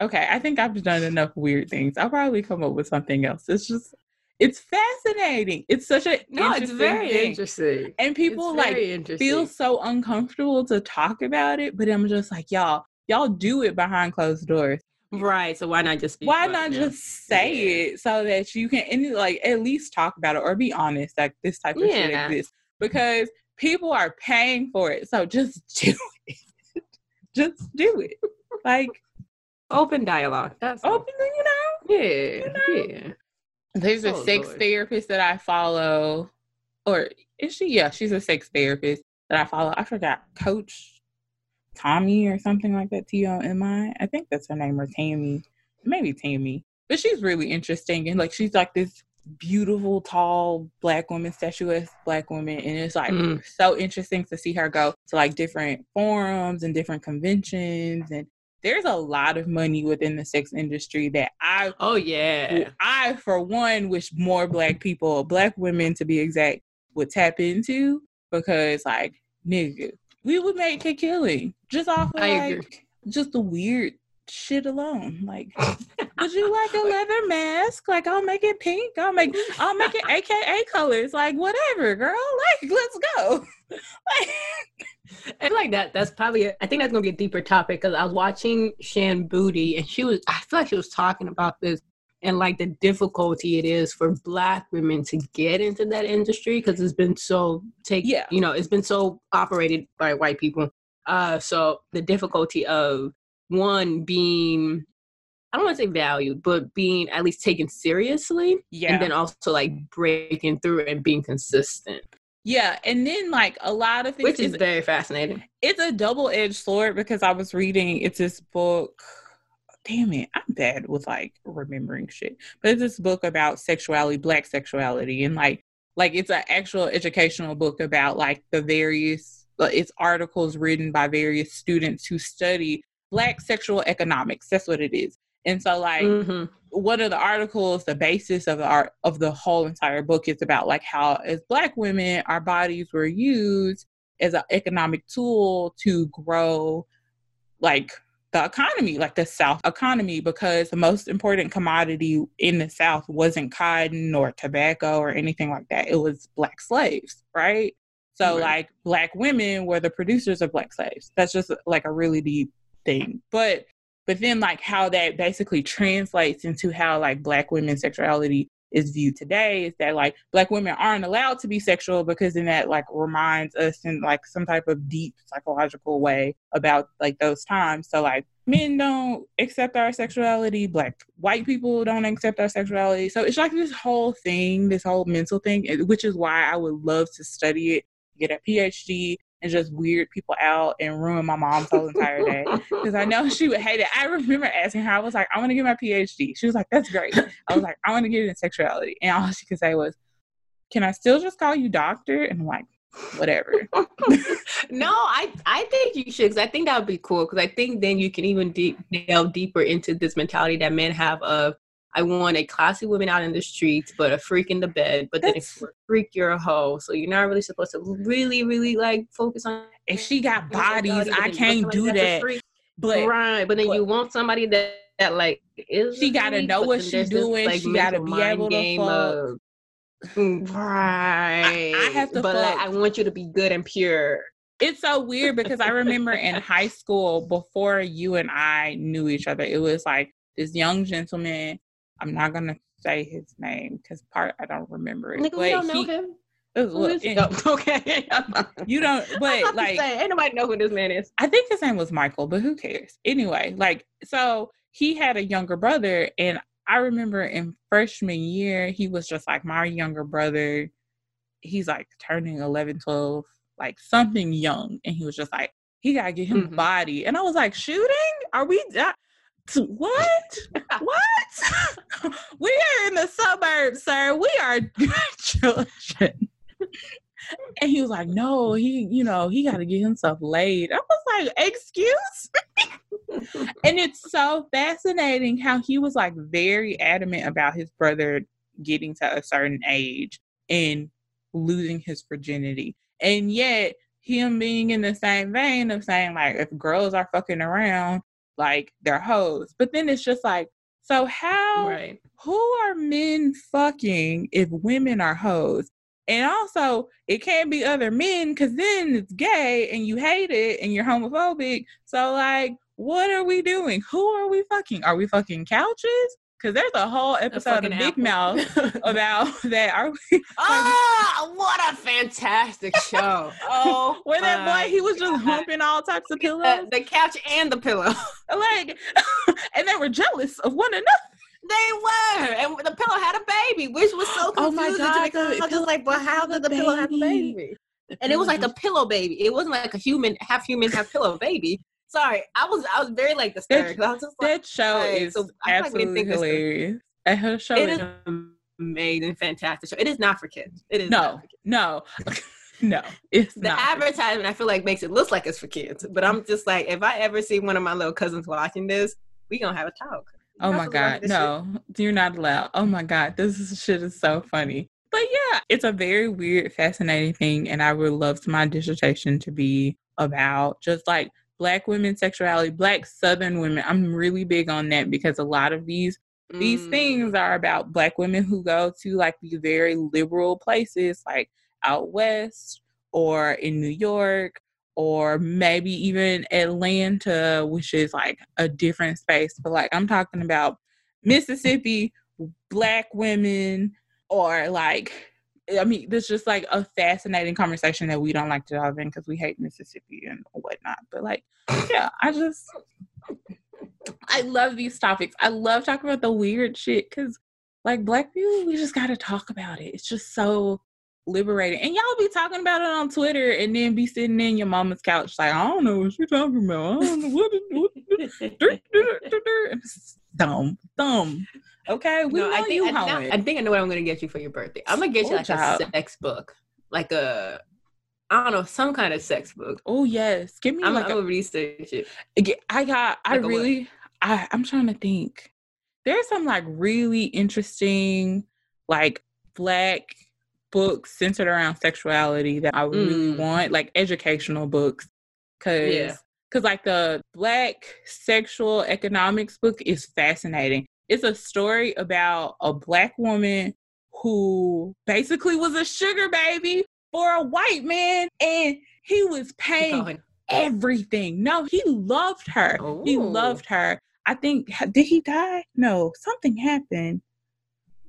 okay, I think I've done enough weird things. I'll probably come up with something else. It's just, it's fascinating. It's such a No, it's very thing. interesting. and people like feel so uncomfortable to talk about it. But I'm just like, y'all, y'all do it behind closed doors. right. So why not just Why not now? just say Yeah. it so that you can and like at least talk about it or be honest like this type of shit exists because people are paying for it. So just <laughs> do it. just do it. Like open dialogue? That's open, you know. Yeah, yeah. There's a Oh, sex Lord. therapist that I follow, or is she? Yeah, she's a sex therapist that I follow. I forgot, Coach Tommy or something like that. T O M I. I think that's her name, or Tammy. Maybe Tammy. But she's really interesting, and like she's like this beautiful, tall black woman, statuesque black woman, and it's like Mm. so interesting to see her go to like different forums and different conventions and. There's a lot of money within the sex industry that I Oh yeah. I, for one, wish more black people, black women to be exact, would tap into because, like, nigga, we would make a killing just off of I like agree. just the weird shit alone. Like, <laughs> would you like a leather mask? Like, I'll make it pink. I'll make I'll make it AKA colors. Like, whatever, girl. Like, let's go. <laughs> like, I feel like that. That's probably. A, I think that's gonna be a deeper topic because I was watching Shan Boody and she was. I feel like she was talking about this and like the difficulty it is for Black women to get into that industry because it's been so take. Yeah. You know, it's been so operated by white people. Uh, so the difficulty of one being. I don't want to say valued, but being at least taken seriously, yeah. and then also like breaking through and being consistent, yeah. And then like a lot of things which is very fascinating. it's a double-edged sword because I was reading it's this book. Damn it, I'm bad with like remembering shit. But it's this book about sexuality, black sexuality, and like like it's an actual educational book about like the various uh, it's articles written by various students who study black sexual economics. That's what it is. And so like Mhm. one of the articles, the basis of the art of the whole entire book is about like how as black women, our bodies were used as an economic tool to grow like the economy, like the South economy, because the most important commodity in the South wasn't cotton or tobacco or anything like that. It was black slaves, right? So Right. like black women were the producers of black slaves. That's just like a really deep thing. But but then like how that basically translates into how like black women's sexuality is viewed today is that like black women aren't allowed to be sexual because then that like reminds us in like some type of deep psychological way about like those times. So like men don't accept our sexuality black white people don't accept our sexuality. So it's like this whole thing this whole mental thing eh, which is why i would love to study it get a phd and just weird people out and ruin my mom's whole entire day <laughs> because I know she would hate it. I remember asking her, I was like, I want to get my PhD. She was like, That's great. I was like, I want to get it in sexuality. And all she could say was, Can I still just call you doctor? And I'm like, Whatever. <laughs> no, I I think you should because I think that would be cool because I think then you can even deep, delve deeper into this mentality that men have of I want a classy woman out in the streets, but a freak in the bed. But then if you're a freak, you're a hoe. So you're not really supposed to really, really like focus on If she got bodies, I then you want can't do that. But right, but then but- you want somebody that, that like is She gotta freak, know what she's this, doing. like, She gotta be able to game fuck. of- Mm, right. I have to but like. I want you to be good and pure. it's so weird because I remember in high school before you and I knew each other, it was like this young gentleman. I'm not gonna say his name because part I don't remember it. Nigga, but we don't know he- him. it was- Who well, is he? and Oh, <laughs> okay. <laughs> you don't, <laughs> but like say, ain't nobody know who this man is. I think his name was Michael, but who cares? Anyway, like, so he had a younger brother, and I remember in freshman year, he was just like my younger brother. He's like turning 11, 12, like something young. And he was just like, he got to get him a Mhm. body. And I was like, shooting? Are we? di- What? what? <laughs> we are in the suburbs, sir. We are <laughs> children. And he was like, no, he, you know, he got to get himself laid. I was like, excuse me? <laughs> and it's so fascinating how he was like very adamant about his brother getting to a certain age and losing his virginity. And yet, him being in the same vein of saying, like, if girls are fucking around, like, they're hoes. But then it's just like, so how Right. who are men fucking if women are hoes? And also, it can't be other men because then it's gay and you hate it and you're homophobic. So, like, what are we doing? Who are we fucking? Are we fucking couches? Because there's a whole episode of Big Mouth <laughs> about <laughs> that. Are we? <laughs> oh, what a fantastic show! Oh, Where that boy, he was just humping all types of pillows. the couch and the pillow. Like, and they were jealous of one another. They were, and the pillow had a baby, which was so confusing. <gasps> Oh my God, to me. the I was just like, but how did a the pillow have a baby. baby? And it was like a pillow baby. It wasn't like a human, half human, half pillow baby. Sorry, I was I was very like disturbed. was like, That show Right, is so I feel like absolutely think this through. hilarious. Her show it is amazing, fantastic show. It is not for kids. It is no, no, <laughs> no. It's The not. advertisement I feel like makes it look like it's for kids, but I'm just like, if I ever see one of my little cousins watching this, we gonna have a talk. Oh You're my not supposed to watch god, no, you're not allowed. Oh my god, this is, shit is so funny. But yeah, it's a very weird, fascinating thing, and I would love my dissertation to be about just like black women's sexuality, black Southern women. I'm really big on that because a lot of these shit. these Mm. things are about black women who go to like these very liberal places like out west or in New York or maybe even Atlanta, which is like a different space. But like I'm talking about Mississippi, black women, or like I mean, there's just like a fascinating conversation that we don't like to dive in because we hate Mississippi and whatnot. But like, <laughs> yeah, I just I love these topics. I love talking about the weird shit because, like, black people, we just got to talk about it. It's just so liberating. And y'all be talking about it on Twitter and then be sitting in your mama's couch, like, I don't know what you're talking about. I don't know what. what <laughs> it's dumb, dumb. Okay, we No, know I think you I. I think I know what I'm gonna get you for your birthday. I'm gonna get you like child. a sex book, like a I don't know, some kind of sex book. Oh yes, give me I'm, like I'm a gonna research it. I got I Like really I I'm trying to think. There's some like really interesting like black books centered around sexuality that I really Mm. want, like educational books. Cause Yeah. cause like the black sexual economics book is fascinating. It's a story about a black woman who basically was a sugar baby for a white man and he was paying Going, everything. No, he loved her. He Oh. loved her. I think did he die? No, something happened.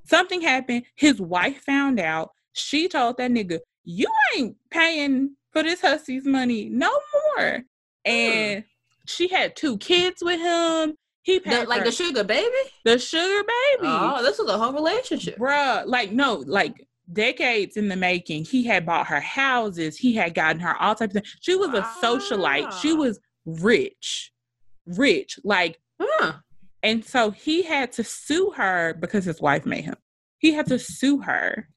Something happened. His wife found out. She told that nigga, "You ain't paying for this hussy's money no more." And she had two kids with him. He paid the, like the sugar baby? the sugar baby. Oh, this was a whole relationship. Bruh, like no, like decades in the making. He had bought her houses. He had gotten her all types of things. She was a socialite. She Ah. was rich. Rich. Like, Huh. and so he had to sue her because his wife made him. He had to sue her.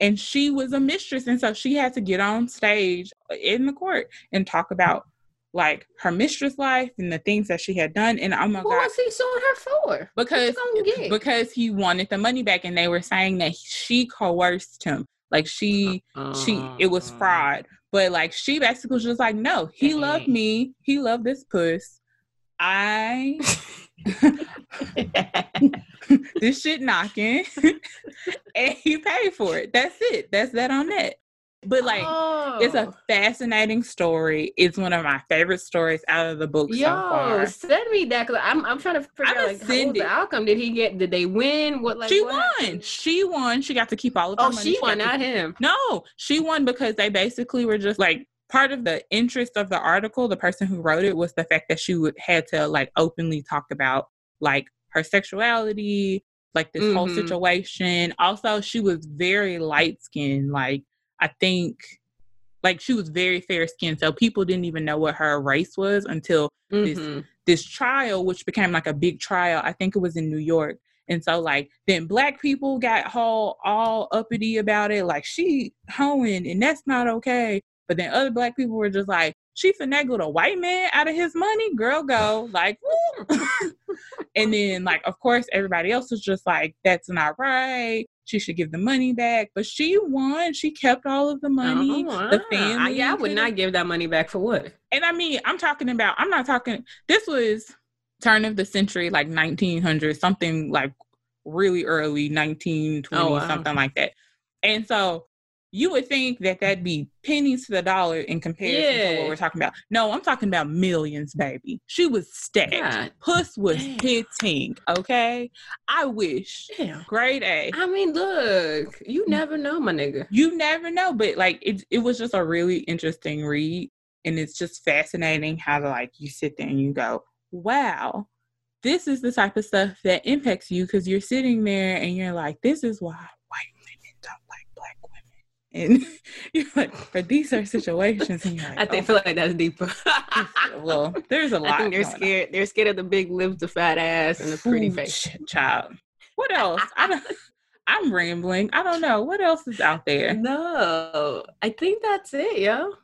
And she was a mistress. And so she had to get on stage in the court and talk about like her mistress life and the things that she had done. And oh my What god, was he suing her for? because What get? because he wanted the money back, and they were saying that she coerced him, like she she it was Uh, fraud. But like she basically was just like, no, he loved Mm. me, he loved this puss. I <laughs> <laughs> this shit knocking, <laughs> and he paid for it. That's it. That's that on that. But like. It's a Oh. fascinating story. It's one of my favorite stories out of the book so far. send me that. Cause I'm, I'm trying to figure out like, was the outcome. Did he get? Did they win? What like? she what won. She won. She got to keep all of Oh, money. she won, not to- him. No, she won because they basically were just like part of the interest of the article. The person who wrote it was the fact that she would had to like openly talk about like her sexuality, like this whole Mhm. situation. Also, she was very light skinned. Like I think. Like she was very fair skinned, so people didn't even know what her race was until This- Mhm. this trial, which became like a big trial. I think it was in New York. And so like then black people got all all uppity about it, like she hoeing and that's not okay. But then other black people were just like, she finagled a white man out of his money, girl go. Like <laughs> and then like of course everybody else was just like, that's not right. She should give the money back. But she won. She kept all of the money. Oh, the family. I, yeah, I would not give that money back for what? and I mean, I'm talking about, I'm not talking, this was turn of the century, like 1900, something like really early, 1920, Oh, wow. something like that. And so you would think that that'd be pennies to the dollar in comparison to what we're talking about. No, I'm talking about millions, baby. She was stacked. God Puss was damn. hitting, okay? I wish. damn. Grade A. I mean, look, you mm. never know, my nigga. you never know but like it, it was just a really interesting read and it's just fascinating how to like you sit there and you go wow this is the type of stuff that impacts you because you're sitting there and you're like this is why white women don't like black women and <laughs> you're like for these are situations and like I think oh, feel like that's deeper. <laughs> well there's a lot I think they're going on. scared. They're scared of the big lips, the fat ass, and the pretty Ooh, face. ch- child what else i don't <laughs> i'm rambling i don't know what else is out there No, I think that's it, yo.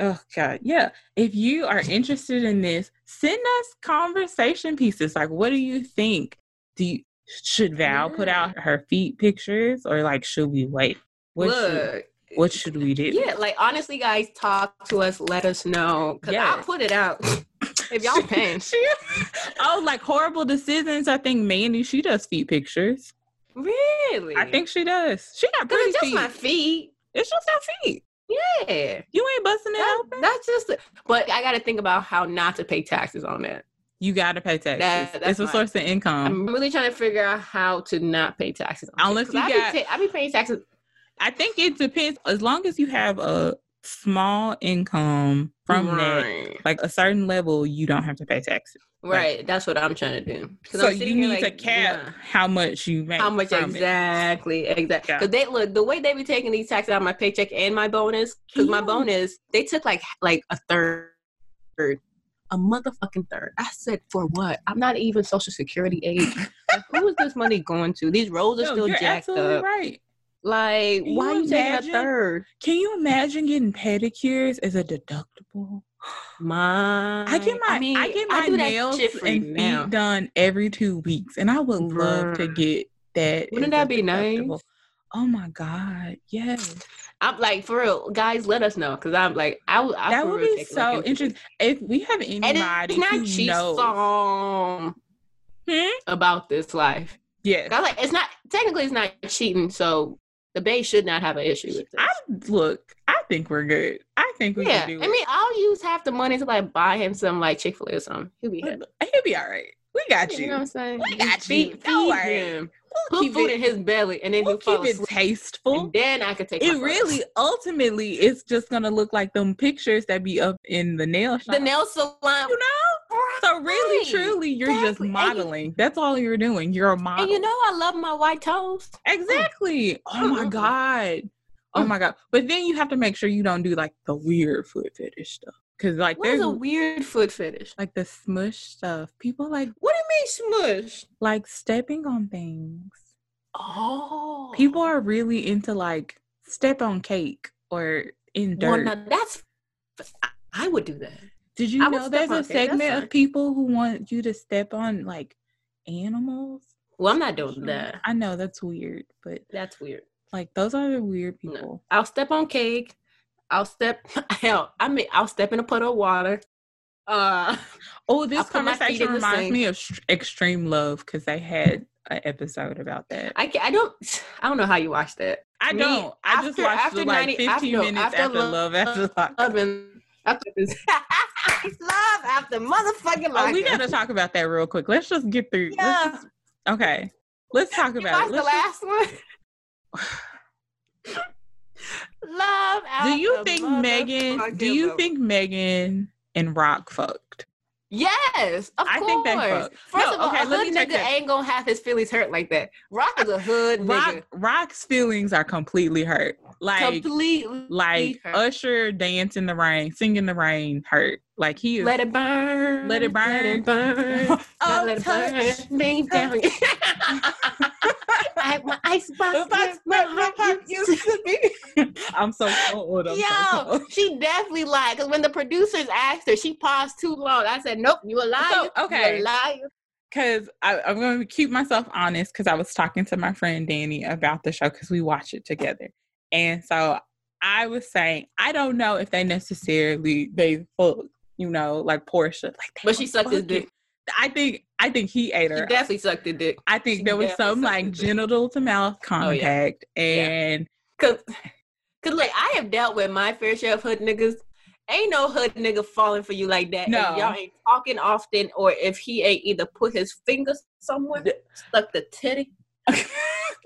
Oh God, yeah. If you are interested in this, send us conversation pieces. Like, what do you think? Do you should Val put out her feet pictures, or like should we wait? What Look, what should we do? yeah, like honestly, guys, talk to us. Let us know because I'll put it out <laughs> if y'all paying. She, oh, like horrible decisions. I think Mandy she does feet pictures. Really? I think she does. She got pretty it's just feet. my feet. It's just her feet. Yeah, You ain't busting it that, open. that's just. But I got to think about how not to pay taxes on that. You got to pay taxes. That- that's it's a source of income. I'm really trying to figure out how to not pay taxes. On Unless it. you I got- be ta- I be paying taxes. I think it depends. As long as you have a small income from that, like a certain level, you don't have to pay taxes. Right, that's what I'm trying to do. So you need to like, cap yeah. how much you make. how much from it. exactly exactly Yeah. because they look the way they be taking these taxes out of my paycheck and my bonus because my bonus they took like like a third a motherfucking third i said for what i'm not even social security age like, who is this money going to these rolls are <laughs> still jacked absolutely up right. Like Can why you you taking a third Can you imagine getting pedicures as a deductible? my I get my I, mean, get my that nails and feet now. done every two weeks, and I would love to get that. Wouldn't that be nice? Oh my god, yes. i'm like for real guys let us know because i'm like i, would- I that would be take a look so interesting. If we have and anybody it's not who cheap knows, Hmm? about this life yeah. I was like, it's not technically it's not cheating, so the Bay should not have an issue with this. I look. I think we're good. I think we yeah, can do I it. mean, I'll use half the money to like buy him some like Chick Fil A or something. He'll be happy. He'll be all right. We got You you. know what I'm saying? We got feed, you. Don't feed worry. him. We'll Put keep food it, in his belly, and then we'll he'll keep it tasteful. And then I could take It really, ultimately, it's just gonna look like them pictures that be up in the nail shop. the nail salon. you know. So really, Right. truly, you're just Exactly. You- modeling. That's all you're doing. You're a model. And you know, I love my white toes. exactly. Oh my god. Oh Mm. my god. But then you have to make sure you don't do like the weird foot fetish stuff, because like What there's a weird foot fetish? like the smush stuff. People like What do you mean smush? like stepping on things. Oh, People are really into like step on cake or in Well, dirt. now that's. I would do that. Did you I know there's a segment of people who want you to step on like animals? Well, I'm not doing that. I know that's weird, but That's weird. like those are the weird No. people. I'll step on cake. I'll step. <laughs> Hell, I mean, I'll step in a puddle of water. Uh, <laughs> Oh, this I'll put my feet conversation reminds sink. me of Extreme Love because they had an episode about that. I I don't. I don't know how you watch that. I Me, don't. I just watched after it like 90 15 after- minutes after after, Love- Love After. Love after this. <laughs> love after motherfucking Oh, we gotta talk about that real quick. Let's just get through. Yeah. Let's just, okay, let's talk You about it. the Let's last one. <sighs> love. just- do you think Megan? Do you think Megan and Rock fucked? Yes, of I course. think fucked. First No, of all, okay, a hood nigga that- ain't gonna have his feelings hurt like that. Rock is a hood nigga. Rock Rock's feelings are completely hurt. Like Completely like hurt. Usher dance in the rain, sing in the rain hurt. Like he is Let it burn. Let it burn. Let it burn. <laughs> Oh, let it burn. Me down. <laughs> I my icebox. If I is my smell my heart heart used used to be. I'm so cold. I'm so Yo, cold. she definitely lied. Because when the producers asked her, she paused too long. I said, "Nope, you a liar. So, okay. you a liar." Because I'm going to keep myself honest because I was talking to my friend Danny about the show because we watch it together. And so I was saying, I don't know if they necessarily, they fucked, you know, like Portia. Like But she was sucked his dick. I think, I think he ate She her. definitely sucked the dick. I think she there was some like genital to mouth Oh, yeah. contact. And Cause, cause look, I have dealt with my fair share of hood niggas. Ain't no hood nigga falling for you like that. No. If y'all ain't talking often, or if he ain't either put his fingers somewhere, D- stuck the titty, <laughs>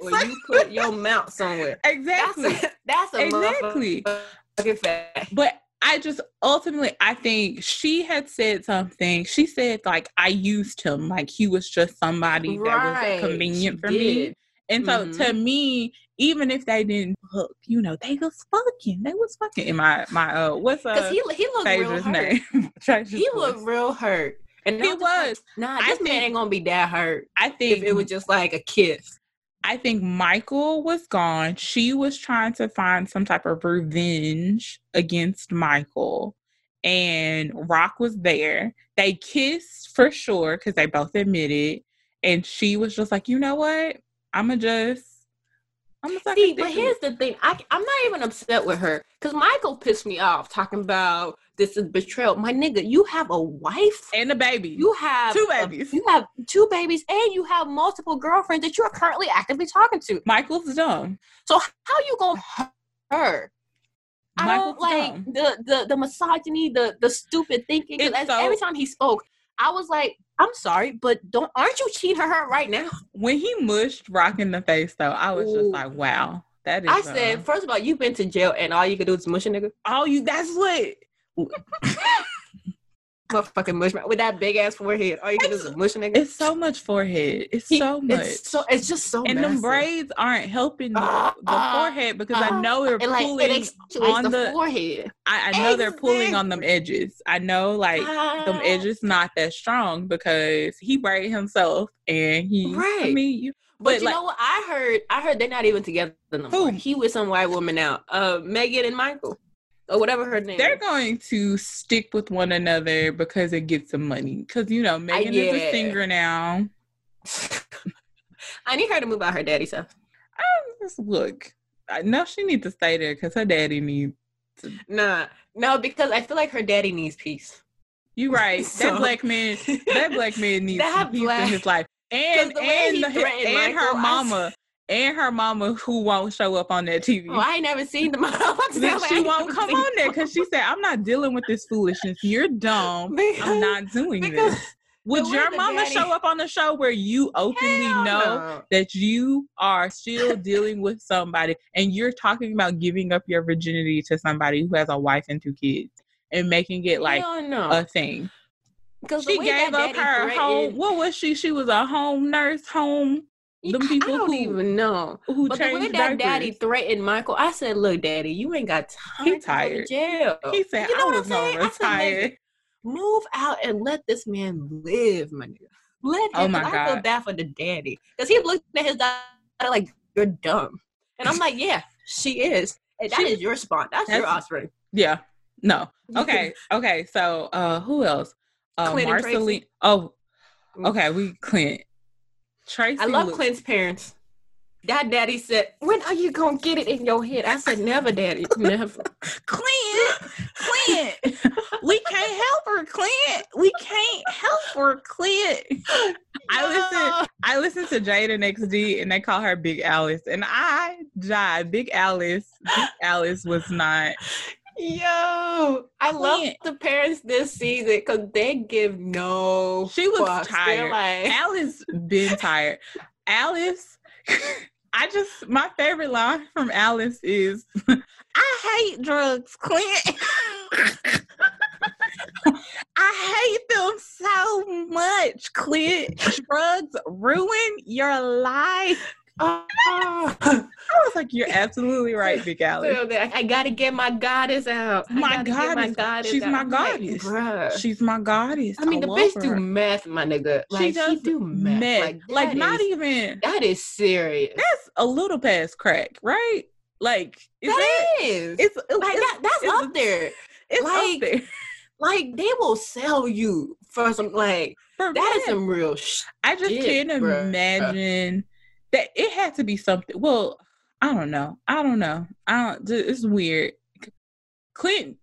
or you put your mouth somewhere. That's exactly. a, <laughs> that's a Exactly. motherfucking fact. But I just ultimately, I think she had said something. She said like I used him, like he was just somebody that was convenient for me. And so Mhm. to me, even if they didn't fuck, you know, they was fucking. They was fucking. In my my uh, what's up? Cause he he looked real hurt. <laughs> He looked real hurt. And He just like, was. nah, I this man think- ain't gonna be that hurt I think if it was just like a kiss. I think Michael was gone. She was trying to find some type of revenge against Michael. And Rock was there. They kissed for sure because they both admitted. And she was just like, you know what? I'ma just I'm gonna See, but here's the thing. I, I'm not even upset with her because Michael pissed me off talking about this is betrayal. My nigga, you have a wife. and a baby. You have Two a- babies. you have two babies, and you have multiple girlfriends that you are currently actively talking to. Michael's dumb. So how you gonna hurt her? I Michael's don't like dumb. the, the the misogyny, the the stupid thinking. so- every time he spoke, I was like, I'm sorry, but don't aren't you cheating her right now? When he mushed Rock in the face though, I was Ooh. just like, wow. That is I uh, said, first of all, you've been to jail, and all you could do is mush a nigga. Oh you that's what motherfucking mush with that big ass forehead. All you can do is mush nigga. it's so much forehead. It's He- so much. It's so it's just so and massive. them braids aren't helping the, the ah, forehead because I ah. know they're like pulling. on the, the- forehead. I, I know they're pulling on them edges. I know like them Ah, edges not that strong because he braided himself and he. Right. I mean, you, But, but you like know what? I heard I heard they're not even together no more. Who? He with some white woman now. Uh Megan and Michael. Or whatever her name. they're is. going to stick with one another because it gets some money. Because you know Megan is yeah. a singer now. <laughs> I need her to move out her daddy's house. Um, I just look. I know she needs to stay there because her daddy needs. Nah. No, because I feel like her daddy needs peace. You right. <laughs> So- that black man. That black man <laughs> needs That peace black- in his life. And the and he the, threatened and her mama and her mama who won't show up on that TV. Oh, I ain't never seen the <laughs> Then she won't come on there because she said, "I'm not dealing with this foolishness. You're dumb. I'm not doing because this." Would your mama daddy- show up on the show where you openly Hell know no. that you are still dealing with somebody and you're talking about giving up your virginity to somebody who has a wife and two kids and making it like no. a thing? Because She gave up her home. What was she? She was a home nurse, home them people I don't who- even know. who But the way that daddy threatened Michael, I said, "Look, daddy, you ain't got time He to go to jail." He said, You know "I what was I'm saying? gonna I said, Move out and let this man live, my nigga. Let him. Oh my I feel bad for the daddy because he looked at his daughter like you're dumb, and I'm like, yeah, she is, and that She- is your spot. That's, your offspring. Yeah, No. Okay. <laughs> Okay. So uh who else? Uh. Marcelino. Oh, okay, we Clint. Tracy. I love Clint's parents. That daddy said, "When are you gonna get it in your head?" I said, "Never, daddy, <laughs> never." Clint, Clint, we can't help her, Clint. We can't help her, Clint. I listen. I listen to Jada XD, and they call her Big Alice, and I died. Big Alice, Big Alice was not. Yo, I love the parents this season because they give no. She was fucks. Tired. like, Alice been tired. Alice, <laughs> I just my favorite line from Alice is, "I hate drugs, Clint." <laughs> I hate them so much, Clint. Drugs ruin your life. <laughs> I was like, you're absolutely right, Big Alice. <laughs> So I gotta get my goddess out. My gotta get goddess. goddess She's out. my I'm like, goddess. She's my goddess. I mean, the love bitch do her. meth, my nigga. Like, she does do meth. Like, Like, that not even. That is serious. That's a little past crack, right? Like, is That that? is. It's like it's, that. That's it's- up there. it's like, up there. Like they will sell you for some. Like For that is some real sh- I just can't imagine that it had to be something. Well, I don't know. I don't know. I don't. It's weird. Clint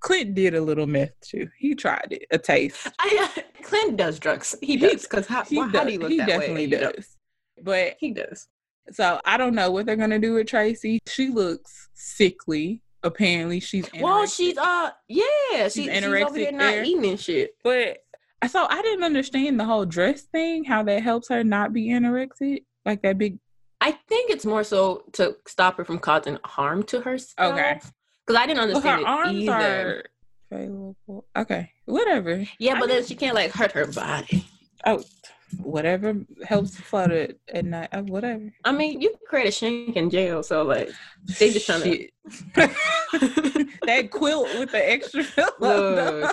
Clint did a little meth too. He tried it, a taste. I, Clint does drugs. He does. Because how, He, does, how do you look he that definitely way? You does. But He does. so I don't know what they're gonna do with Tracy. She looks sickly. Apparently, she's Well, she's uh yeah, she, she's, over anorexic there not there. eating shit. But so I didn't understand the whole dress thing. How that helps her not be anorexic, like that big. I think it's more so to stop her from causing harm to herself. Okay. Because I didn't Well, her understand it arms either. are. Okay, whatever. Yeah, I but then mean- she can't like hurt her body. Oh, whatever helps it at night. uh, whatever. I mean, you can create a shank in jail, so like They just tryna- <laughs> to <laughs> that quilt with the extra <laughs> pillow.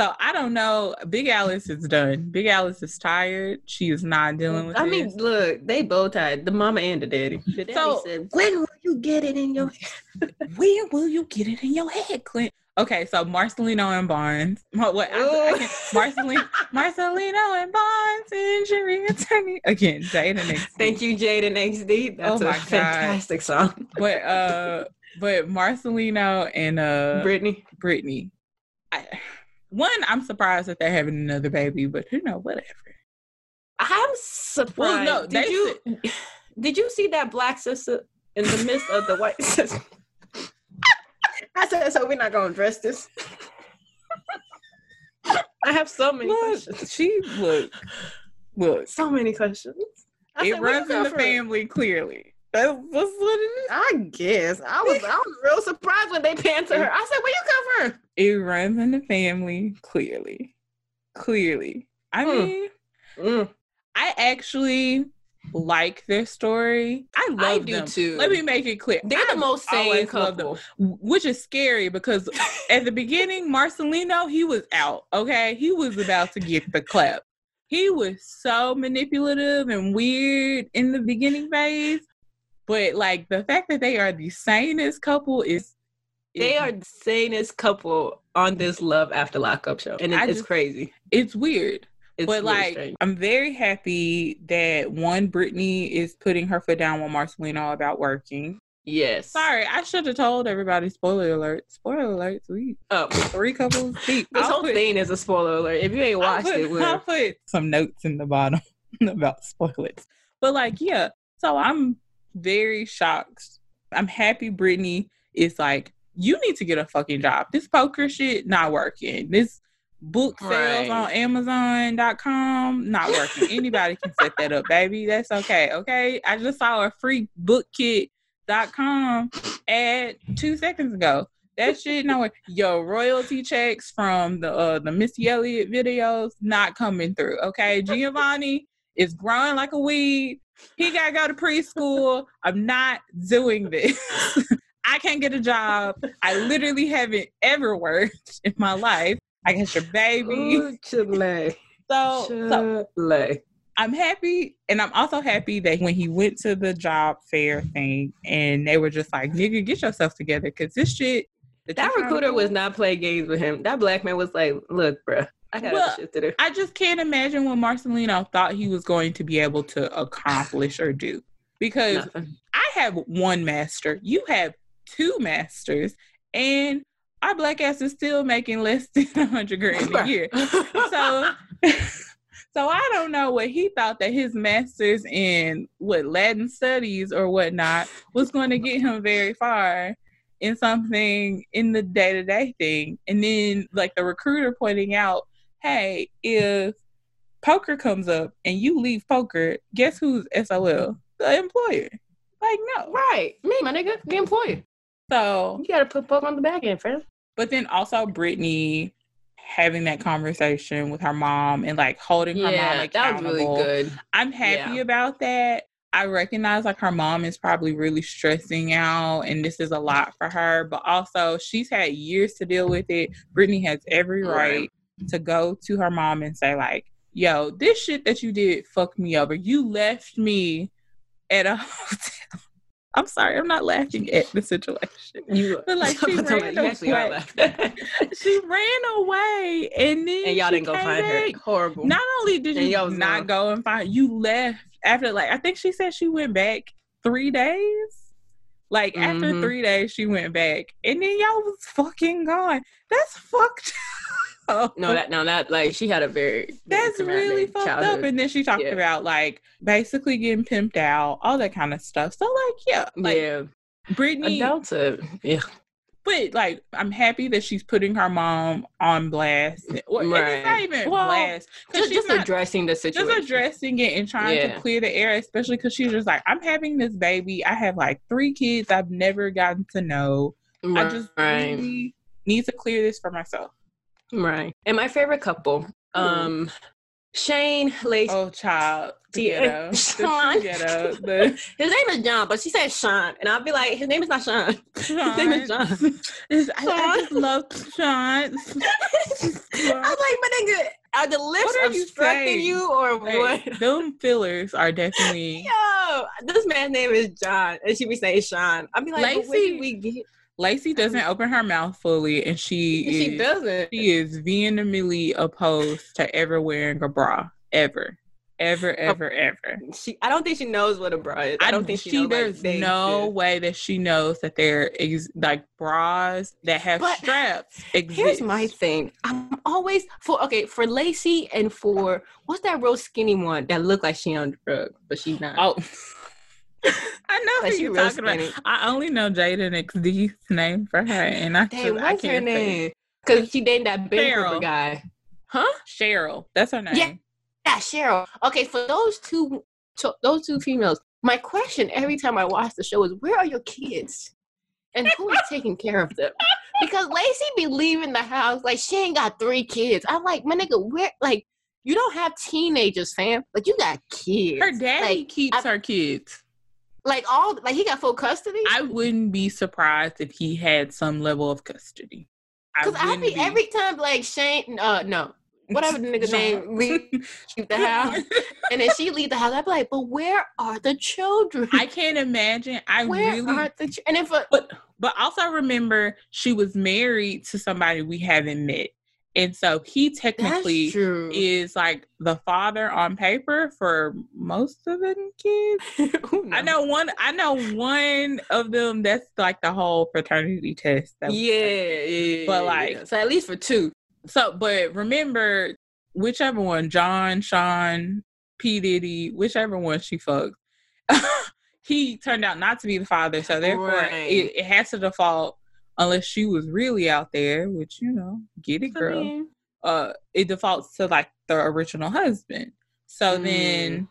So I don't know. Big Alice is done. Big Alice is tired. She is not dealing with it. I this. mean, look, they both tied the mama and the daddy. The daddy So- said, "When will you get it in your?" <laughs> when will you get it in your head, Clint? Okay, so Marcelino and Barnes. What? what I, I Marcelino, <laughs> Marcelino and Barnes, injury attorney. Again, Jada next. Thank you, Jaden XD. That's Oh a God. fantastic song. But uh, but Marcelino and uh, Brittany. Brittany. I, one, I'm surprised that they're having another baby, but who know, whatever. I'm surprised. no, did they you <sighs> did you see that black sister in the midst of the white sister? <laughs> I said, so we're not gonna address this. <laughs> I have so many Look, questions. she look, look. So many questions. I it said, runs in the from? family clearly. That's, that's what it is. I guess I was I was real surprised when they panned to her. I said, "Where you come from?" It runs in the family clearly. Clearly. I Hmm. mean, Mm, I actually like their story. I love I do them. too. Let me make it clear. They're the I've most sane loved them. couple. which is scary because <laughs> at the beginning, Marcelino, he was out. Okay, he was about to get the clap. He was so manipulative and weird in the beginning phase, but like the fact that they are the sanest couple is, They is- are the sanest couple on this Love After Lockup show, and it- I it's crazy. It's weird. It's but really like strange. I'm very happy that one Brittany is putting her foot down with Marcelino about working. yes. Sorry, I should have told everybody. Spoiler alert! Spoiler alert! We Oh, three couples deep. this I'll whole put- thing is a spoiler alert. If you ain't I'll watched put, it, I'll put some notes in the bottom <laughs> about spoilers. But like, yeah. So I'm very shocked. I'm happy Brittany is like, you need to get a fucking job. This poker shit not working. This book sales Right. on Amazon.com not working. <laughs> Anybody can set that up, baby. That's okay. Okay. I just saw a free bookkit.com ad two seconds ago. That shit no way. Yo, royalty checks from the uh, the Missy Elliott videos not coming through. Okay, Giovanni is growing like a weed. He gotta go to preschool. I'm not doing this. <laughs> I can't get a job. I literally haven't ever worked in my life. I got your baby. Ooh, Chile. So, so I'm happy, and I'm also happy that when he went to the job fair thing, and they were just like, "Nigga, get yourself together," because this shit that, that you're trying to recruiter was not playing games with him. That black man was like, "Look, bruh, I got Well, shit to do." I just can't imagine what Marcelino thought he was going to be able to accomplish or do. Because Nothing. I have one master, you have two masters, and our black ass is still making less than a hundred grand a year. <laughs> So <laughs> so I don't know what he thought that his masters in what Latin studies or whatnot was going to get him very far in something in the day to day thing. And then like the recruiter pointing out, hey, if poker comes up and you leave poker, guess who's SOL? The employer. Like no. right, me, my nigga, the employer. So You gotta put poker on the back end, friend. but then also Brittany having that conversation with her mom and like holding her mom Yeah, that was really good. I'm happy Yeah. about that. I recognize like her mom is probably really stressing out and this is a lot for her, but also she's had years to deal with it. Brittany has every Right. To go to her mom and say, like, yo, this shit that you did fucked me over. You left me at a <laughs> hotel. I'm sorry, I'm not laughing at the situation. You, <laughs> But, like, <laughs> she ran away. She ran away and then and y'all didn't go find back. her. Horrible. Not only did And you not gone. go and find, you left after like I think she said she went back three days. Like after Mhm. three days, she went back, and then y'all was fucking gone. That's fucked. No, that no, that like she had a very, that's really fucked up. And then she talked Yeah. about like basically getting pimped out, all that kind of stuff. So like, yeah, like yeah, Brittany, adulthood. Yeah, but like I'm happy that she's putting her mom on blast. And it's not Right. even Well, blast. just, she's just not- addressing the situation. just addressing it and trying Yeah. to clear the air, especially because she's just like, I'm having this baby. I have like three kids I've never gotten to know. I just really need to clear this for myself. Right. And my favorite couple, um, Shane Lacey. Oh, child. The Yeah. ghetto. <laughs> Sean. ghetto. <laughs> The His name is John, but she said Sean, and I'll be like, his name is not Sean. Sean. <laughs> His name is John. It's- I, I just love Sean. I was like, my nigga, are the lips What are you obstructing saying? you or what? Hey, them fillers are definitely. Yo, this man's name is John, and she be saying Sean. I'd be like, but where Lacey- did we get? Lacey doesn't open her mouth fully, and she She is, doesn't. She is vehemently opposed to ever wearing a bra, ever, ever, oh, ever, ever. She, I don't think she knows what a bra is. I don't think she, knows. There's they no exist. way that she knows that there is like bras that have But straps. Exist. Here's my thing. I'm always for okay for Lacey and for what's that real skinny one that looked like she on drugs, but she's not. Oh, I know Like, who you're talking about. I only know Jaden XD's name for her, and I, Dang, just, I her can't say name? Because she dated that Ben. Cooper guy. Huh? Cheryl. That's her name. Yeah. Yeah, Cheryl. Okay, for those two, to, those two females, my question every time I watch the show is, where are your kids? And who is <laughs> taking care of them? Because Lacey be leaving the house like she ain't got three kids. I'm like, my nigga, where? Like, you don't have teenagers, fam. Like, you got kids. Her daddy Like, keeps I- her kids. Like all, like he got full custody. I wouldn't be surprised if he had some level of custody. Because I, wouldn't be every time like Shane, uh, no, whatever the nigga name leave <laughs> leave the house, and then she leave the house. I'd be like, but where are the children? I can't imagine. I <laughs> where really, are the ch- and if a, but but also remember she was married to somebody we haven't met, and so he technically is like the father on paper for most of the kids. <laughs> I know one. I know one of them. That's like the whole fraternity test. that Yeah, yeah, But, like- yeah. so at least for two. So, but remember, whichever one, John, Sean, P Diddy, whichever one she fucked, <laughs> he turned out not to be the father. So therefore, Right. it, it has to default unless she was really out there, which you know, get it, I girl. mean, Uh, it defaults to like the original husband. So Mm. then,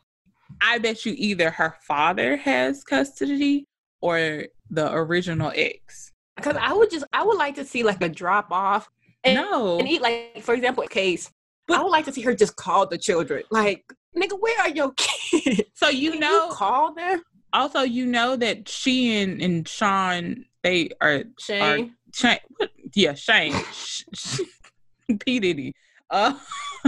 I bet you either her father has custody or the original ex. Because I would just, I would like to see like a drop off and, no, and eat like, for example, case. But- I would like to see her just call the children. Like, nigga, where are your <laughs> kids? so you Can know, you call them, also you know that she and, and Sean they are Shane. Shane, what? yeah Shane Sh- Sh- P Diddy uh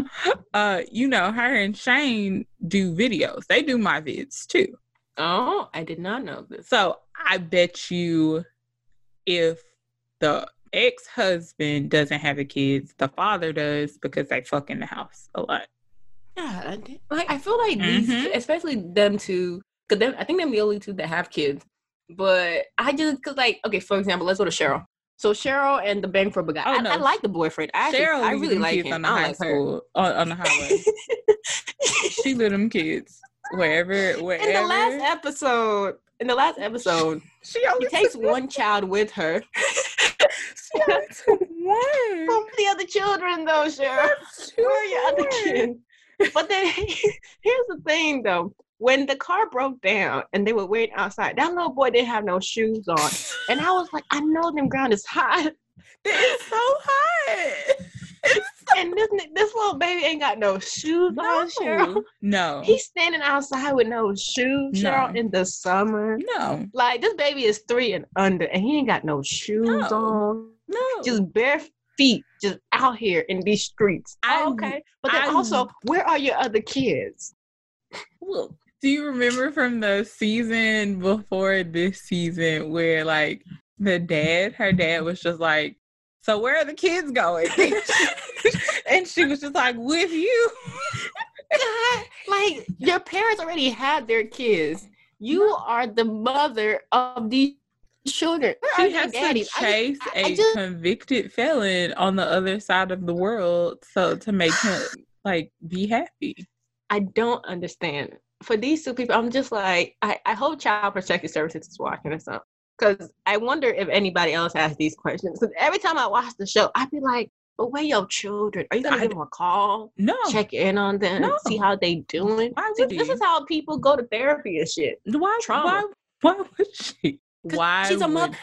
<laughs> uh you know her and Shane do videos they do my vids too Oh, I did not know this. so I bet you if the ex husband doesn't have the kids. The father does because they fuck in the house a lot. Yeah, I like I feel like these, Mhm. especially them two, because I think them the only two that have kids. But I just cause like okay, for example, let's go to Cheryl. So Cheryl and the Bang for guy. Oh, I, no. I like the boyfriend. I actually, Cheryl I really like him. on the I high like school on, on the highway. <laughs> she let them kids wherever wherever. in the last episode, in the last episode, <laughs> she only takes one child with her. <laughs> She only took one. From the other children, though, Cheryl. Where are your other kids? But then here's the thing, though. When the car broke down and they were waiting outside, that little boy didn't have no shoes on, and I was like, I know them ground is hot, <laughs> It's so hot. It's <laughs> and this this little baby ain't got no shoes on, Cheryl. no. No. He's standing outside with no shoes, Cheryl, No. in the summer. No. Like this baby is three and under, and he ain't got no shoes No. on. No. just bare feet just out here in these streets. I- oh, okay. But then I- also, where are your other kids? Well, do you remember from the season before this season where like the dad, her dad was just like, So where are the kids going? <laughs> <laughs> and she was just like, With you. God, like your parents already had their kids. You are the mother of these children. Where She has to? Chase I- I a just- convicted felon on the other side of the world so to make him <sighs> like be happy. I don't understand. For these two people, I'm just like, I, I hope Child Protective Services is watching or something. Because I wonder if anybody else has these questions. Because every time I watch the show, I'd be like, but where your children? Are you going I to give them a call? No. Check in on them? No. See how they doing? Why See, would this he? is how people go to therapy and shit. Why trauma. why why would she? Why she's a would- mother.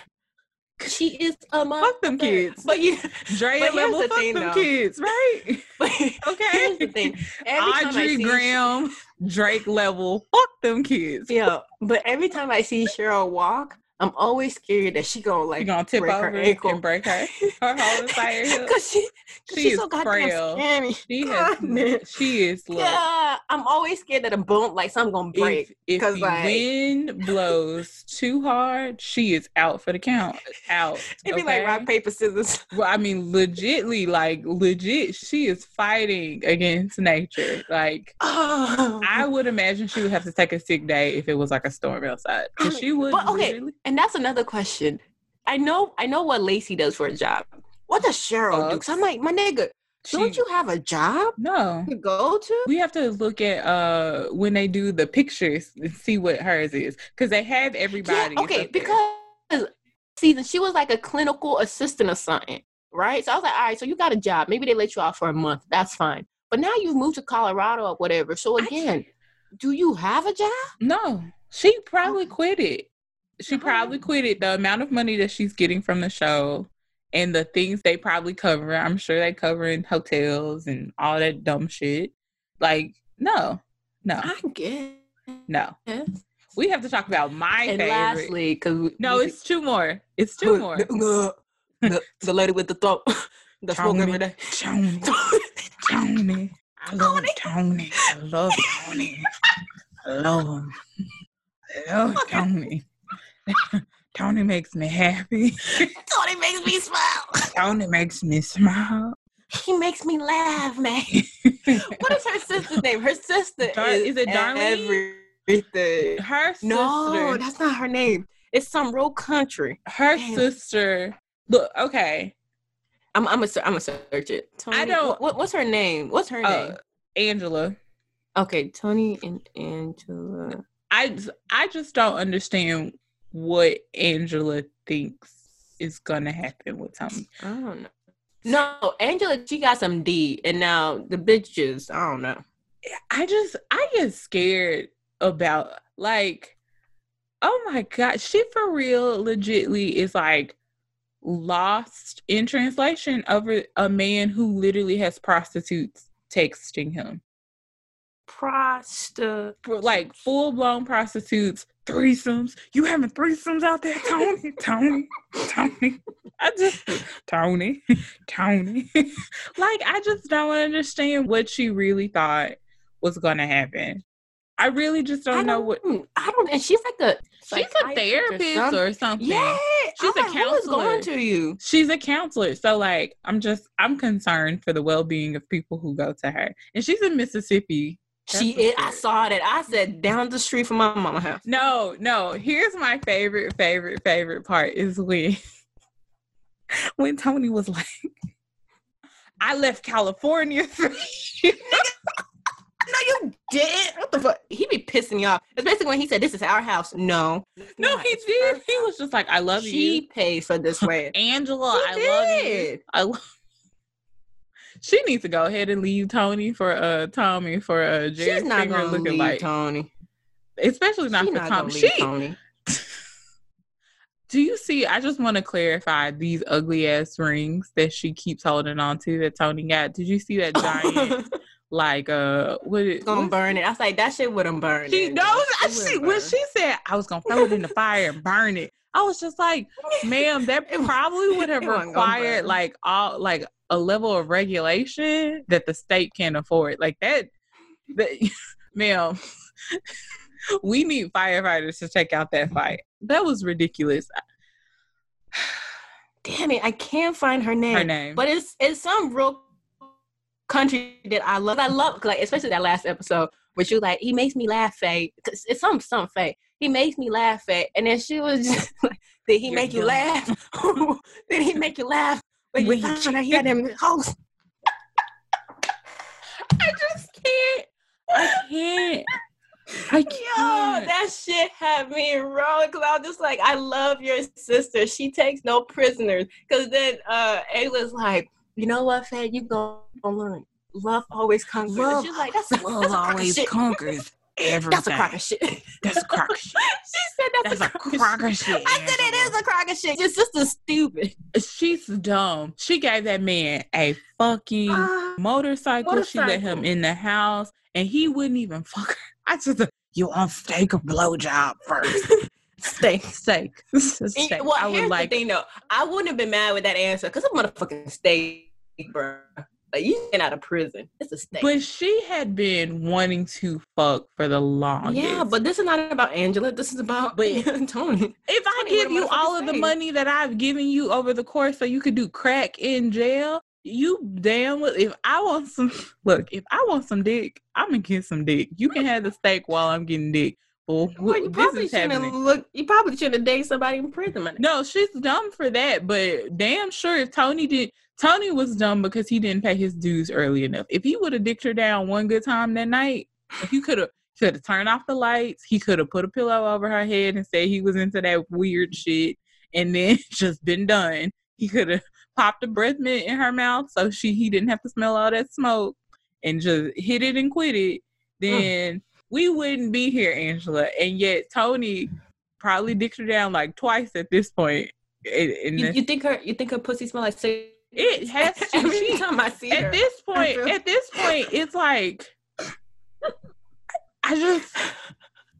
She is a mother. Fuck them kids. But you, <laughs> Drea But level the fuck thing, them though. kids, right? <laughs> Okay. here's the thing. Every I Aubrey Graham, Drake level, fuck them kids. Yeah, but every time I see Cheryl walk, I'm always scared that she gonna like You gonna tip break over her ankle. and break her her whole entire <laughs> hip. Cause she, cause She she's is so goddamn frail. scary. She <laughs> has she is look. Yeah, I'm always scared that a bone like something gonna break. If, if 'cause, the like- wind blows too hard, she is out for the count. Out. <laughs> It'd be like rock paper scissors. Well, I mean, legitly, like legit, she is fighting against nature. Like Oh. I would imagine she would have to take a sick day if it was like a storm outside. Because she would. But, okay, literally- and that's another question. I know, I know what Lacey does for a job. What does Cheryl do? 'Cause I'm like, my nigga, don't you have a job No. to go to? We have to look at uh when they do the pictures and see what hers is because they have everybody. Yeah, okay, because season she was like a clinical assistant or something, right? So I was like, all right, so you got a job. Maybe they let you out for a month. That's fine. But now you've moved to Colorado or whatever. So again, do you have a job? no, she probably quit it. She probably quit it. The amount of money that she's getting from the show and the things they probably cover. I'm sure they covering hotels and all that dumb shit. Like no, no, I guess. no. We have to talk about my And favorite. lastly, because no, it's two more. It's two more. the, the, the lady with the throat, <laughs> the Tony. every day. Tony. <laughs> Tony. I love Tony. I love Tony. I love him. I love Tony. Tony makes me happy. <laughs> Tony makes me smile. Tony makes me smile. He makes me laugh, man. <laughs> what is her sister's name? Her sister Dar- is, is it Darlene? Everything. Her sister. No, that's not her name. It's some real country. her Damn. sister. Look, okay. I'm I'm gonna I'm gonna search it. Tony, I don't- What, what's her name? What's her Uh, name? Angela. Okay, Tony and Angela. I I just don't understand what Angela thinks is gonna happen with Tony. I don't know. No, Angela, she got some D, and now the bitches. I don't know. I just I get scared about like oh my god, she for real legitly is like lost in translation over a man who literally has prostitutes texting him. For like full blown prostitutes, threesomes. You having threesomes out there, Tony? <laughs> Tony, Tony. I just Tony, Tony. <laughs> like I just don't understand what she really thought was gonna happen. I really just don't, know what I don't. And she's like a she's a psychiatrist or therapist something. or something. Yeah, She's I'm a like, who is going to you? She's a counselor. So like I'm just I'm concerned for the well being of people who go to her. And she's in Mississippi. That's she is. I saw that. I said down the street from my mama house. No, no. Here's my favorite, favorite, favorite part is when <laughs> when Tony was like, I left California for <laughs> you. <laughs> No, you didn't. What the fuck? He be pissing me off. It's basically when he said, "This is our house." No, No, he did. He was just like, I love she you. She paid for this way. Angela, She I love you. I love she needs to go ahead and leave Tony for uh Tommy for uh Jerry She's not gonna looking leave like Tony. especially not She for not Tommy. gonna She Tony. <laughs> do you see? I just want to clarify these ugly ass rings that she keeps holding on to that Tony got. Did you see that <laughs> giant like uh what it gonna burn it. I was like, that shit wouldn't burn. She it. knows she wouldn't when she said I was gonna throw it in the fire and burn it. I was just like, ma'am, that <laughs> probably would have it wasn't gonna required like all like a level of regulation that the state can't afford. Like that, that <laughs> ma'am, <laughs> we need firefighters to take out that fight. That was ridiculous. <sighs> Damn it, I can't find her name. Her name. But it's it's some real country that I love. I love like especially that last episode where she was like, he makes me laugh, Faye. It's some some Faye. He makes me laugh, Faye. And then she was just <laughs> like, did he You're make you laugh? did he make you laugh? When When you you found out he them hoes. <laughs> I just can't. I can't. I can't. that shit had me rolling because I was just like, I love your sister. She takes no prisoners. Because then uh Ayla's like, you know what, Faye, you gonna learn. Love always conquers. And Love- She's like, that's, that's Love <laughs> a always conquers everything. That's a crock of shit. <laughs> That's a crock of shit. <laughs> She said that's, That's a a crock, crock of shit. I said it is a crock of shit. Your sister's stupid. She's dumb. She gave that man a fucking ah, motorcycle. She let him in the house, and he wouldn't even <laughs> fuck her. I just you want steak or blowjob first? Steak. steak. steak. Well, I would here's like. the thing though. I wouldn't have been mad with that answer because a motherfucking steak, bro. Like you get out of prison. It's a steak. But she had been wanting to fuck for the longest. Yeah, but this is not about Angela. This is about But- <laughs> Tony. if I Tony, give you all of the money that I've given you over the course so you could do crack in jail, you damn well if I want some <laughs> look, if I want some dick, I'm gonna get some dick. You can have the steak while I'm getting dick. Well, Well, you this probably is shouldn't happening. look. You probably shouldn't date somebody in prison. No, she's dumb for that, but damn sure if Tony did Tony was dumb because he didn't pay his dues early enough. If he would have dicked her down one good time that night, if he could have could have turned off the lights, he could have put a pillow over her head and said he was into that weird shit and then <laughs> just been done. He could have popped a breath mint in her mouth so she he didn't have to smell all that smoke and just hit it and quit it. Mm. Then we wouldn't be here, Angela. And yet Tony probably dicked her down like twice at this point. And, and You, the- you think her? You think her pussy smell like steak? It <laughs> has to. Every She, time I see her, at this point, feel- at this point, it's like I just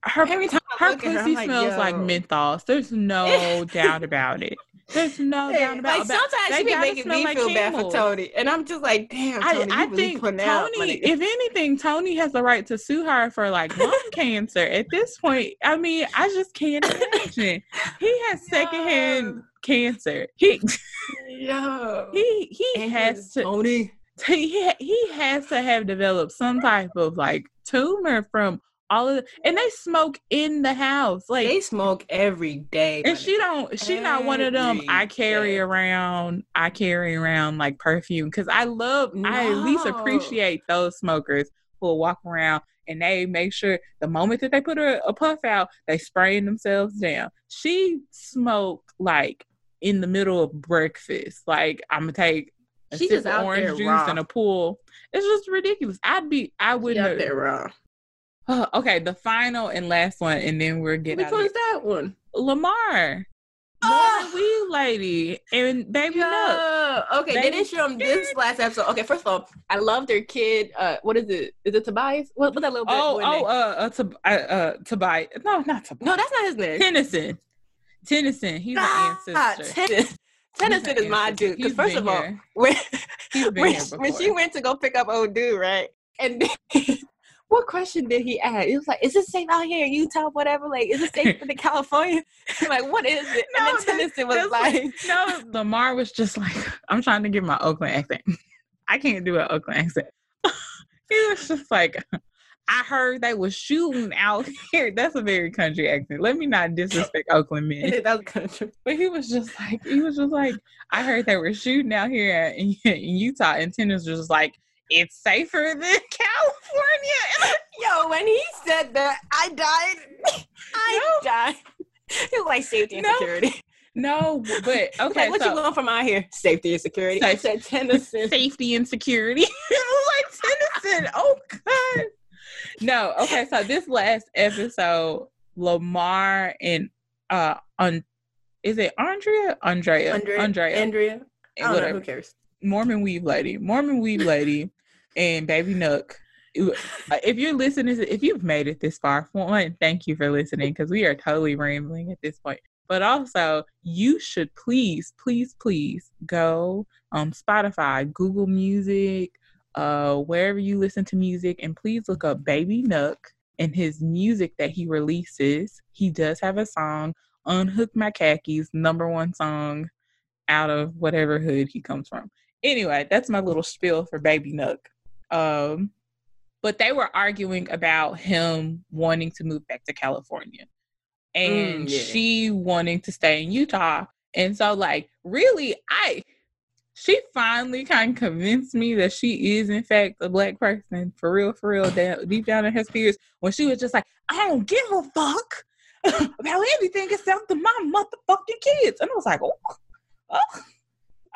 her every time her her, pussy like, smells like menthols. There's no doubt about it. There's no doubt about like it. sometimes she be making me like feel bad for Tony, and I'm just like, damn, I, Tony, I really think out, Tony, if anything, Tony has the right to sue her for like lung <laughs> cancer. At this point, I mean, I just can't imagine. He has <laughs> secondhand cancer. He Yo, <laughs> he he And has to Tony. he he has to have developed some type of like tumor from all of the, and they smoke in the house like They smoke every day, and she don't she not one of them i carry day. around i carry around like perfume because i love i at least appreciate those smokers will walk around and they make sure the moment that they put a, a puff out they spraying themselves down she smoked like in the middle of breakfast like i'm gonna take a She sip just of orange juice raw. in a pool it's just ridiculous i'd be i wouldn't out there raw. Oh, <sighs> okay the final and last one and then we're getting Which one's that one? lamar Ah! Mormon Weave lady and baby Nook. Yeah. Okay, they Baby didn't show him this last episode. Okay, first of all, I love their kid. Uh, what is it? Is it Tobias? What, what's that little? Oh, boy oh, name? uh, uh, uh, uh, Tobias. No, not Tobias. no, that's not his name. Tennyson. Tennyson. He's Ah, an ancestor. Tennyson. Tennyson is my dude. Because first of all, when when, when she went to go pick up old dude, right? And then <laughs> what question did he ask? It was like, is it safe out here in Utah? Whatever. Like, is it safe in California? <laughs> like, what is it? No, and then Tennyson was like, <laughs> no, Lamar was just like, <laughs> I'm trying to get my Oakland accent. I can't do an Oakland accent. he was just like, I heard they were shooting out here. That's a very country accent. Let me not disrespect Oakland men. That's country. But he was just like, he was just like, I heard they were shooting out here in, in Utah, and Tennyson was just like, it's safer than <laughs> California. <laughs> Yo, when he said that, I died. <laughs> I No. died. Was like safety and No. security. No, but Okay, okay, what so you want from out here? Safety and security. I said Tennyson. safety and security. like Tennyson. Oh God. No, okay, so this last episode, Lamar and uh on is it Andrea? Andrea. Andrea. Andrea. Andrea. I don't know. Who cares? Mormon Weave Lady, Mormon Weave Lady, and Baby Nook. If you're listening, if you've made it this far, one, thank you for listening because we are totally rambling at this point. But also, you should please, please, please go on Spotify, Google Music, uh, wherever you listen to music, and please look up Baby Nook and his music that he releases. He does have a song, Unhook My Khakis, number one song out of whatever hood he comes from. Anyway, that's my little spiel for Baby Nook. Um, but they were arguing about him wanting to move back to California and Mm, yeah. she wanting to stay in Utah. And so, like, really, I she finally kind of convinced me that she is in fact a black person for real, for real, down, deep down in her spirits. When she was just like, I don't give a fuck <laughs> about anything except my motherfucking kids, and I was like, oh, oh.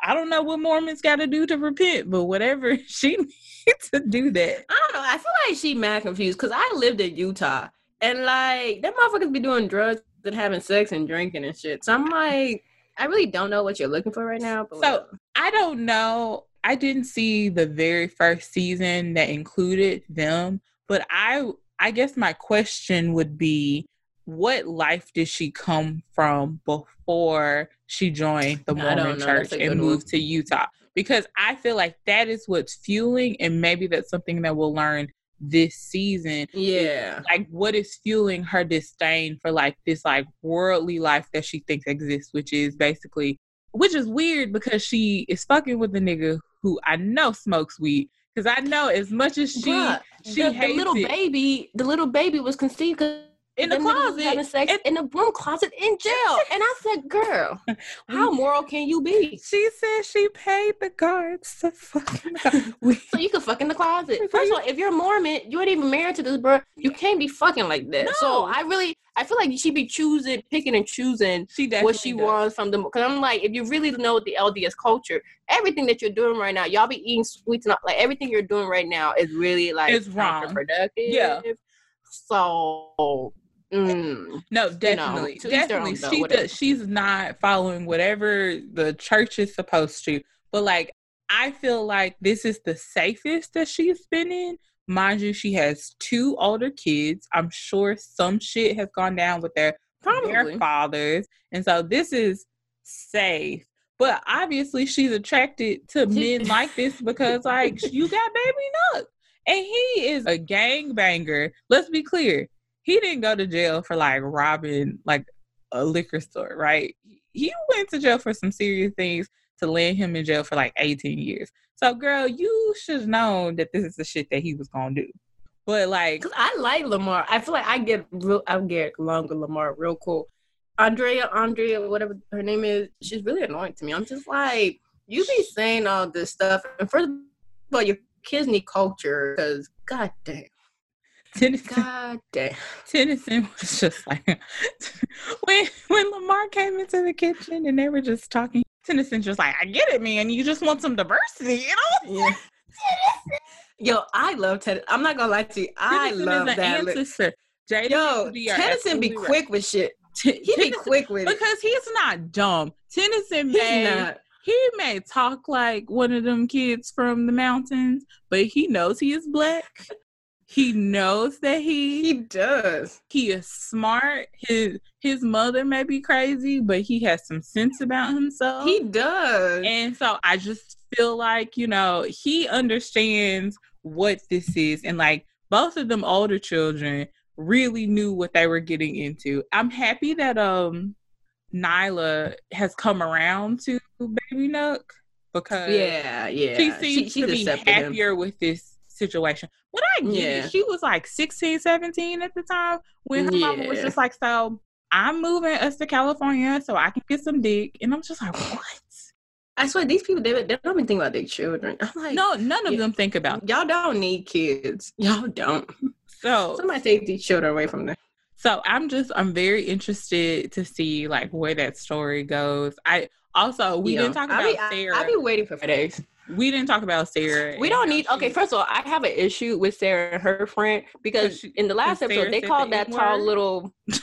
I don't know what Mormons got to do to repent, but whatever <laughs> she <laughs> needs to do that. I don't know. I feel like she mad confused because I lived in Utah and like that motherfuckers be doing drugs and having sex and drinking and shit. So I'm like, I really don't know what you're looking for right now. But So whatever. I don't know. I didn't see the very first season that included them, but I I guess my question would be what life did she come from before she joined the Mormon church and moved to Utah? Because I feel like that is what's fueling, and maybe that's something that we'll learn this season yeah, like what is fueling her disdain for like this like worldly life that she thinks exists, which is basically which is weird because she is fucking with a nigga who I know smokes weed. Because I know as much as she Bruh, she the, the little it. baby, the little baby was conceived 'cause in the them closet. having sex and- in the broom closet in jail. And I said, girl, how <laughs> moral can you be? She said she paid the guards to fucking <laughs> So you could fuck in the closet. <laughs> First of all, if you're a Mormon, you ain't even married to this bro. You can't be fucking like that. So I really, I feel like she be choosing, picking and choosing she what she does. wants from the. Because I'm like, if you really know the LDS culture, everything that you're doing right now, y'all be eating sweets and all- like everything you're doing right now is really like It's wrong. counterproductive. Yeah. So. Mm, No, definitely, each their definitely. own, she does, she's not following whatever the church is supposed to. But like, I feel like this is the safest that she's been in. Mind you, she has two older kids. I'm sure some shit has gone down with their probably. their fathers, and so this is safe. But obviously, she's attracted to men like this because, like, <laughs> you got baby Nook, and he is a gang banger. Let's be clear, he didn't go to jail for like robbing like a liquor store, right? He went to jail for some serious things to land him in jail for like 18 years. So, girl, you should have known that this is the shit that he was gonna do. But like, I like Lamar. I feel like I get real. I get along with Lamar real cool. Andrea, Andrea, whatever her name is, she's really annoying to me. I'm just like, you be saying all this stuff, and first of all, your kids need culture. Cause god damn, Tennyson, <laughs> god damn. Tennyson was just like <laughs> when when Lamar came into the kitchen and they were just talking. Tennyson's just like, I get it, man. You just want some diversity, you know? <laughs> Yeah. Yo, I love Ted. I'm not gonna lie to you. I Tennyson love is an that. ancestor. Jada Yo, and Judy are Tennyson be right. quick with shit. T- He be quick with it. because he's not dumb. Tennyson He's may not. he may talk like one of them kids from the mountains, but he knows he is black. He knows that he He does. he is smart. His his mother may be crazy, but he has some sense about himself. He does. and so I just feel like, you know, he understands what this is and like both of them older children really knew what they were getting into. I'm happy that um Nyla has come around to Baby Nook because Yeah, yeah. she seems to be accepted him. happier with this situation. What I get Yeah. She was like 16, 17 at the time when her mama was just like, so I'm moving us to California so I can get some dick. And I'm just like, what? I swear these people they, they don't even think about their children. I'm like, No, none of Yeah. them think about y'all don't need kids. Y'all don't. so Somebody take these children away from them. So I'm just I'm very interested to see like where that story goes. I also we Yeah. didn't talk about be, I- Sarah. I be waiting for days. We didn't talk about Sarah. We don't need. Okay, first of all, I have an issue with Sarah and her friend because she- in the last Sarah episode they called the that tall little. <laughs>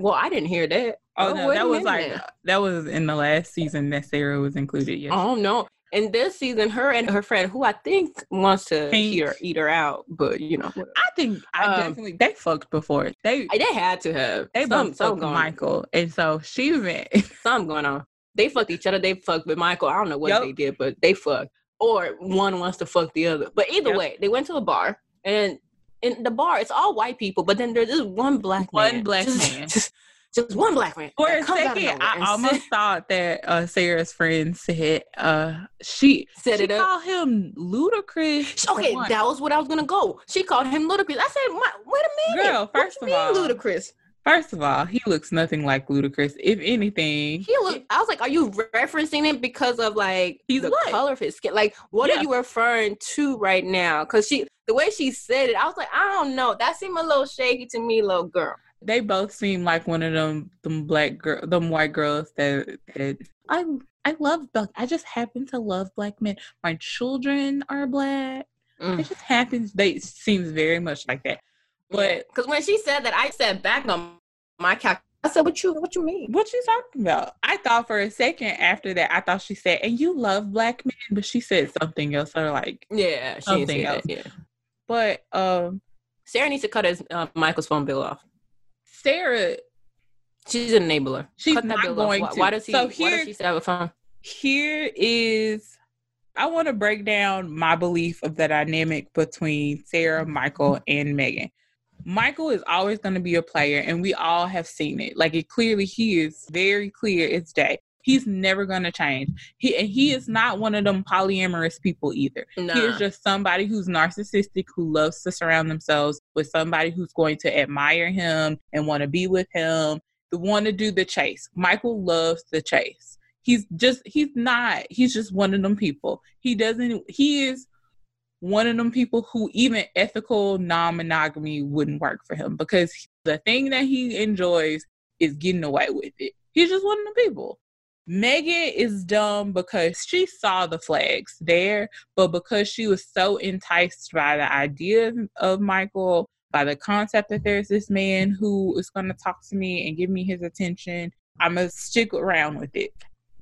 Well, I didn't hear that. Oh no, that was like now. that was in the last season that Sarah was included. Yes. Oh no! in this season, her and her friend, who I think wants to Pink. eat her, eat her out, but you know, whatever. I think I Um, definitely they fucked before. They they had to have. they some, some Michael, and so she went. Something going on. They fucked each other. They fucked with Michael. I don't know what Yup. they did, but they fucked. Or one wants to fuck the other. But either Yep. way, they went to a bar, and in the bar, it's all white people. But then there's this one black One man. black just, man. <laughs> Just, just one black man. For a comes out of second, I and almost thought that uh, Sarah's friend said uh, she <laughs> Set she it up. called him Ludacris. Okay, that was what I was gonna go. She called him Ludacris. I said, "Wait a minute, Girl, What first you of mean all- Ludacris." First of all, he looks nothing like Ludacris. If anything, He look. I was like, "Are you referencing it because of like He's the white. color of his skin? Like, what Yeah. are you referring to right now?" Because she, the way she said it, I was like, "I don't know. That seemed a little shaky to me, little girl." they both seem like one of them them black girl them white girls that, that I I love black. I just happen to love black men. My children are black. Mm. It just happens. They seems very much like that. But because when she said that, I said back on my couch. I said, "What you? What you mean?" what you talking about? I thought for a second after that, I thought she said, "And you love black men," but she said something else. Or like, Yeah, she Something else. that. Yeah, but um, Sarah needs to cut his uh, Michael's phone bill off. Sarah She's an enabler. She's Cut not going off. Why, to. why does he? So why here- does she have a phone? here is I want to break down my belief of the dynamic between Sarah, Michael, and Megan. Michael is always going to be a player, and we all have seen it. Like it clearly, he is very clear it's day. He's never going to change. He and he is not one of them polyamorous people either. Nah. He is just somebody who's narcissistic who loves to surround themselves with somebody who's going to admire him and want to be with him, the want to do the chase. Michael loves the chase. He's just he's not he's just one of them people. He doesn't he is one of them people who even ethical non-monogamy wouldn't work for him because the thing that he enjoys is getting away with it. He's just one of them people. Megan is dumb because she saw the flags there, but because she was so enticed by the idea of Michael, by the concept that there's this man who is going to talk to me and give me his attention, I'm going to stick around with it.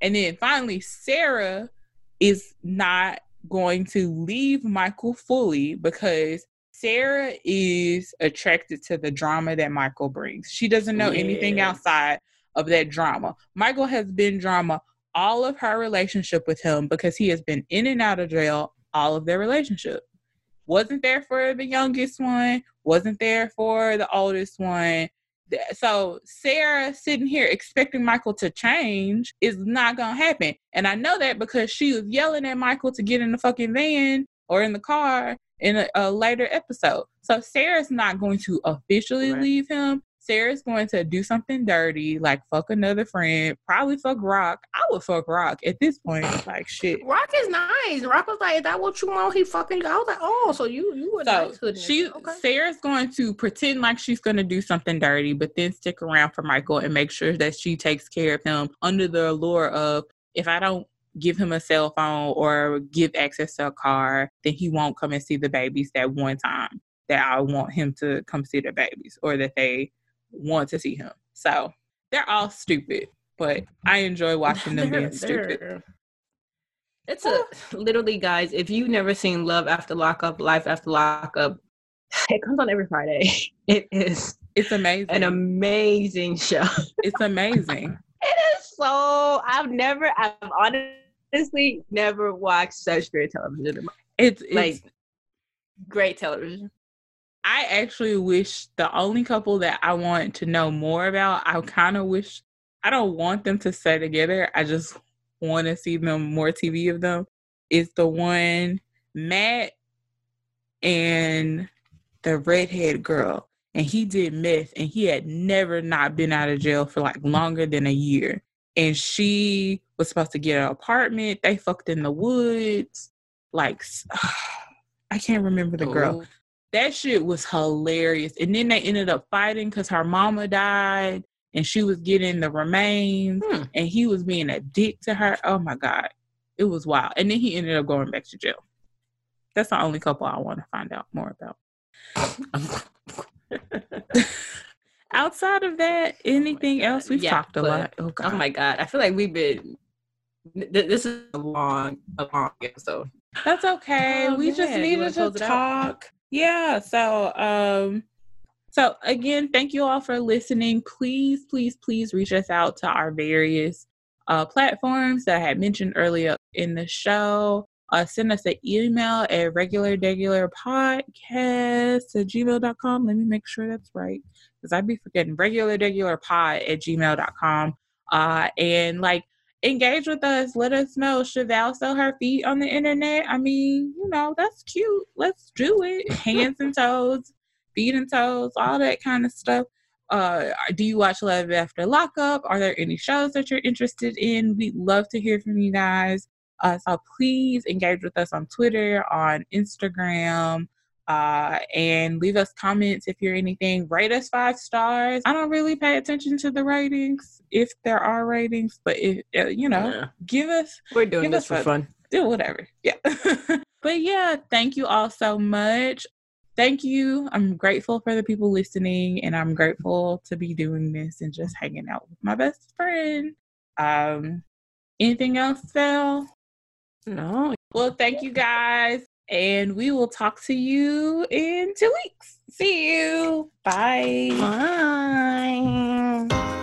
And then finally, Sarah is not going to leave Michael fully because Sarah is attracted to the drama that Michael brings. She doesn't know anything outside of that drama. Michael has been drama all of her relationship with him because he has been in and out of jail all of their relationship. Wasn't there for the youngest one, wasn't there for the oldest one. So Sarah sitting here expecting Michael to change is not gonna happen. And I know that because she was yelling at Michael to get in the fucking van or in the car in a, a later episode. So Sarah's not going to officially Right. leave him. Sarah's going to do something dirty, like fuck another friend, probably fuck Rock. I would fuck Rock at this point. <sighs> Like shit. Rock is nice. Rock was like, "Is that what you want?" He fucking. I was like, "Oh, so you you were So nice she okay." Sarah's going to pretend like she's going to do something dirty, but then stick around for Michael and make sure that she takes care of him under the allure of if I don't give him a cell phone or give access to a car, then he won't come and see the babies that one time that I want him to come see the babies or that they want to see him. So they're all stupid, but I enjoy <laughs> watching them being stupid. It's a oh. literally, guys. If you've never seen Love After Lockup, Life After Lockup, <laughs> it comes on every Friday. <laughs> It is It's amazing. an amazing show. it's amazing. It is so. I've never. I've honestly never watched such great television. It's, it's Like great television. I actually wish the only couple that I want to know more about, I kind of wish I don't want them to stay together. I just want to see them more TV of them. Is the one Matt and the redhead girl. And he did meth and he had never not been out of jail for like longer than a year. And she was supposed to get an apartment. They fucked in the woods. Like <sighs> I can't remember the girl. Oh. Oh. That shit was hilarious. And then they ended up fighting because her mama died and she was getting the remains hmm. and he was being a dick to her. Oh my God. It was wild. And then he ended up going back to jail. That's the only couple I want to find out more about. <laughs> Outside of that, anything oh else? We've yeah, talked a lot. Oh, oh my God. I feel like we've been this is a long, a long episode. That's okay. Oh, we man. just needed to talk. Yeah. So, um, so again, thank you all for listening. Please, please, please reach us out to our various uh, platforms that I had mentioned earlier in the show. Uh, send us an email at regular regular podcast at gmail.com. Let me make sure that's right because I'd be forgetting regular regular pod at gmail.com. Uh, and like engage with us. Let us know. Val sell her feet on the internet? I mean, you know, that's cute. Let's do it. <laughs> Hands and toes, feet and toes, all that kind of stuff. Uh, do you watch Love After Lockup? Are there any shows that you're interested in? We'd love to hear from you guys. Uh, so please engage with us on Twitter, on Instagram, uh, and leave us comments if you're anything. Rate us five stars. I don't really pay attention to the ratings if there are ratings, but if uh, you know, yeah. give us. We're doing this for a, fun. Do whatever. Yeah. <laughs> but yeah, thank you all so much. Thank you. I'm grateful for the people listening, and I'm grateful to be doing this and just hanging out with my best friend. Um, anything else, Val? No. Well, thank you guys and we will talk to you in two weeks. See you. Bye. Bye.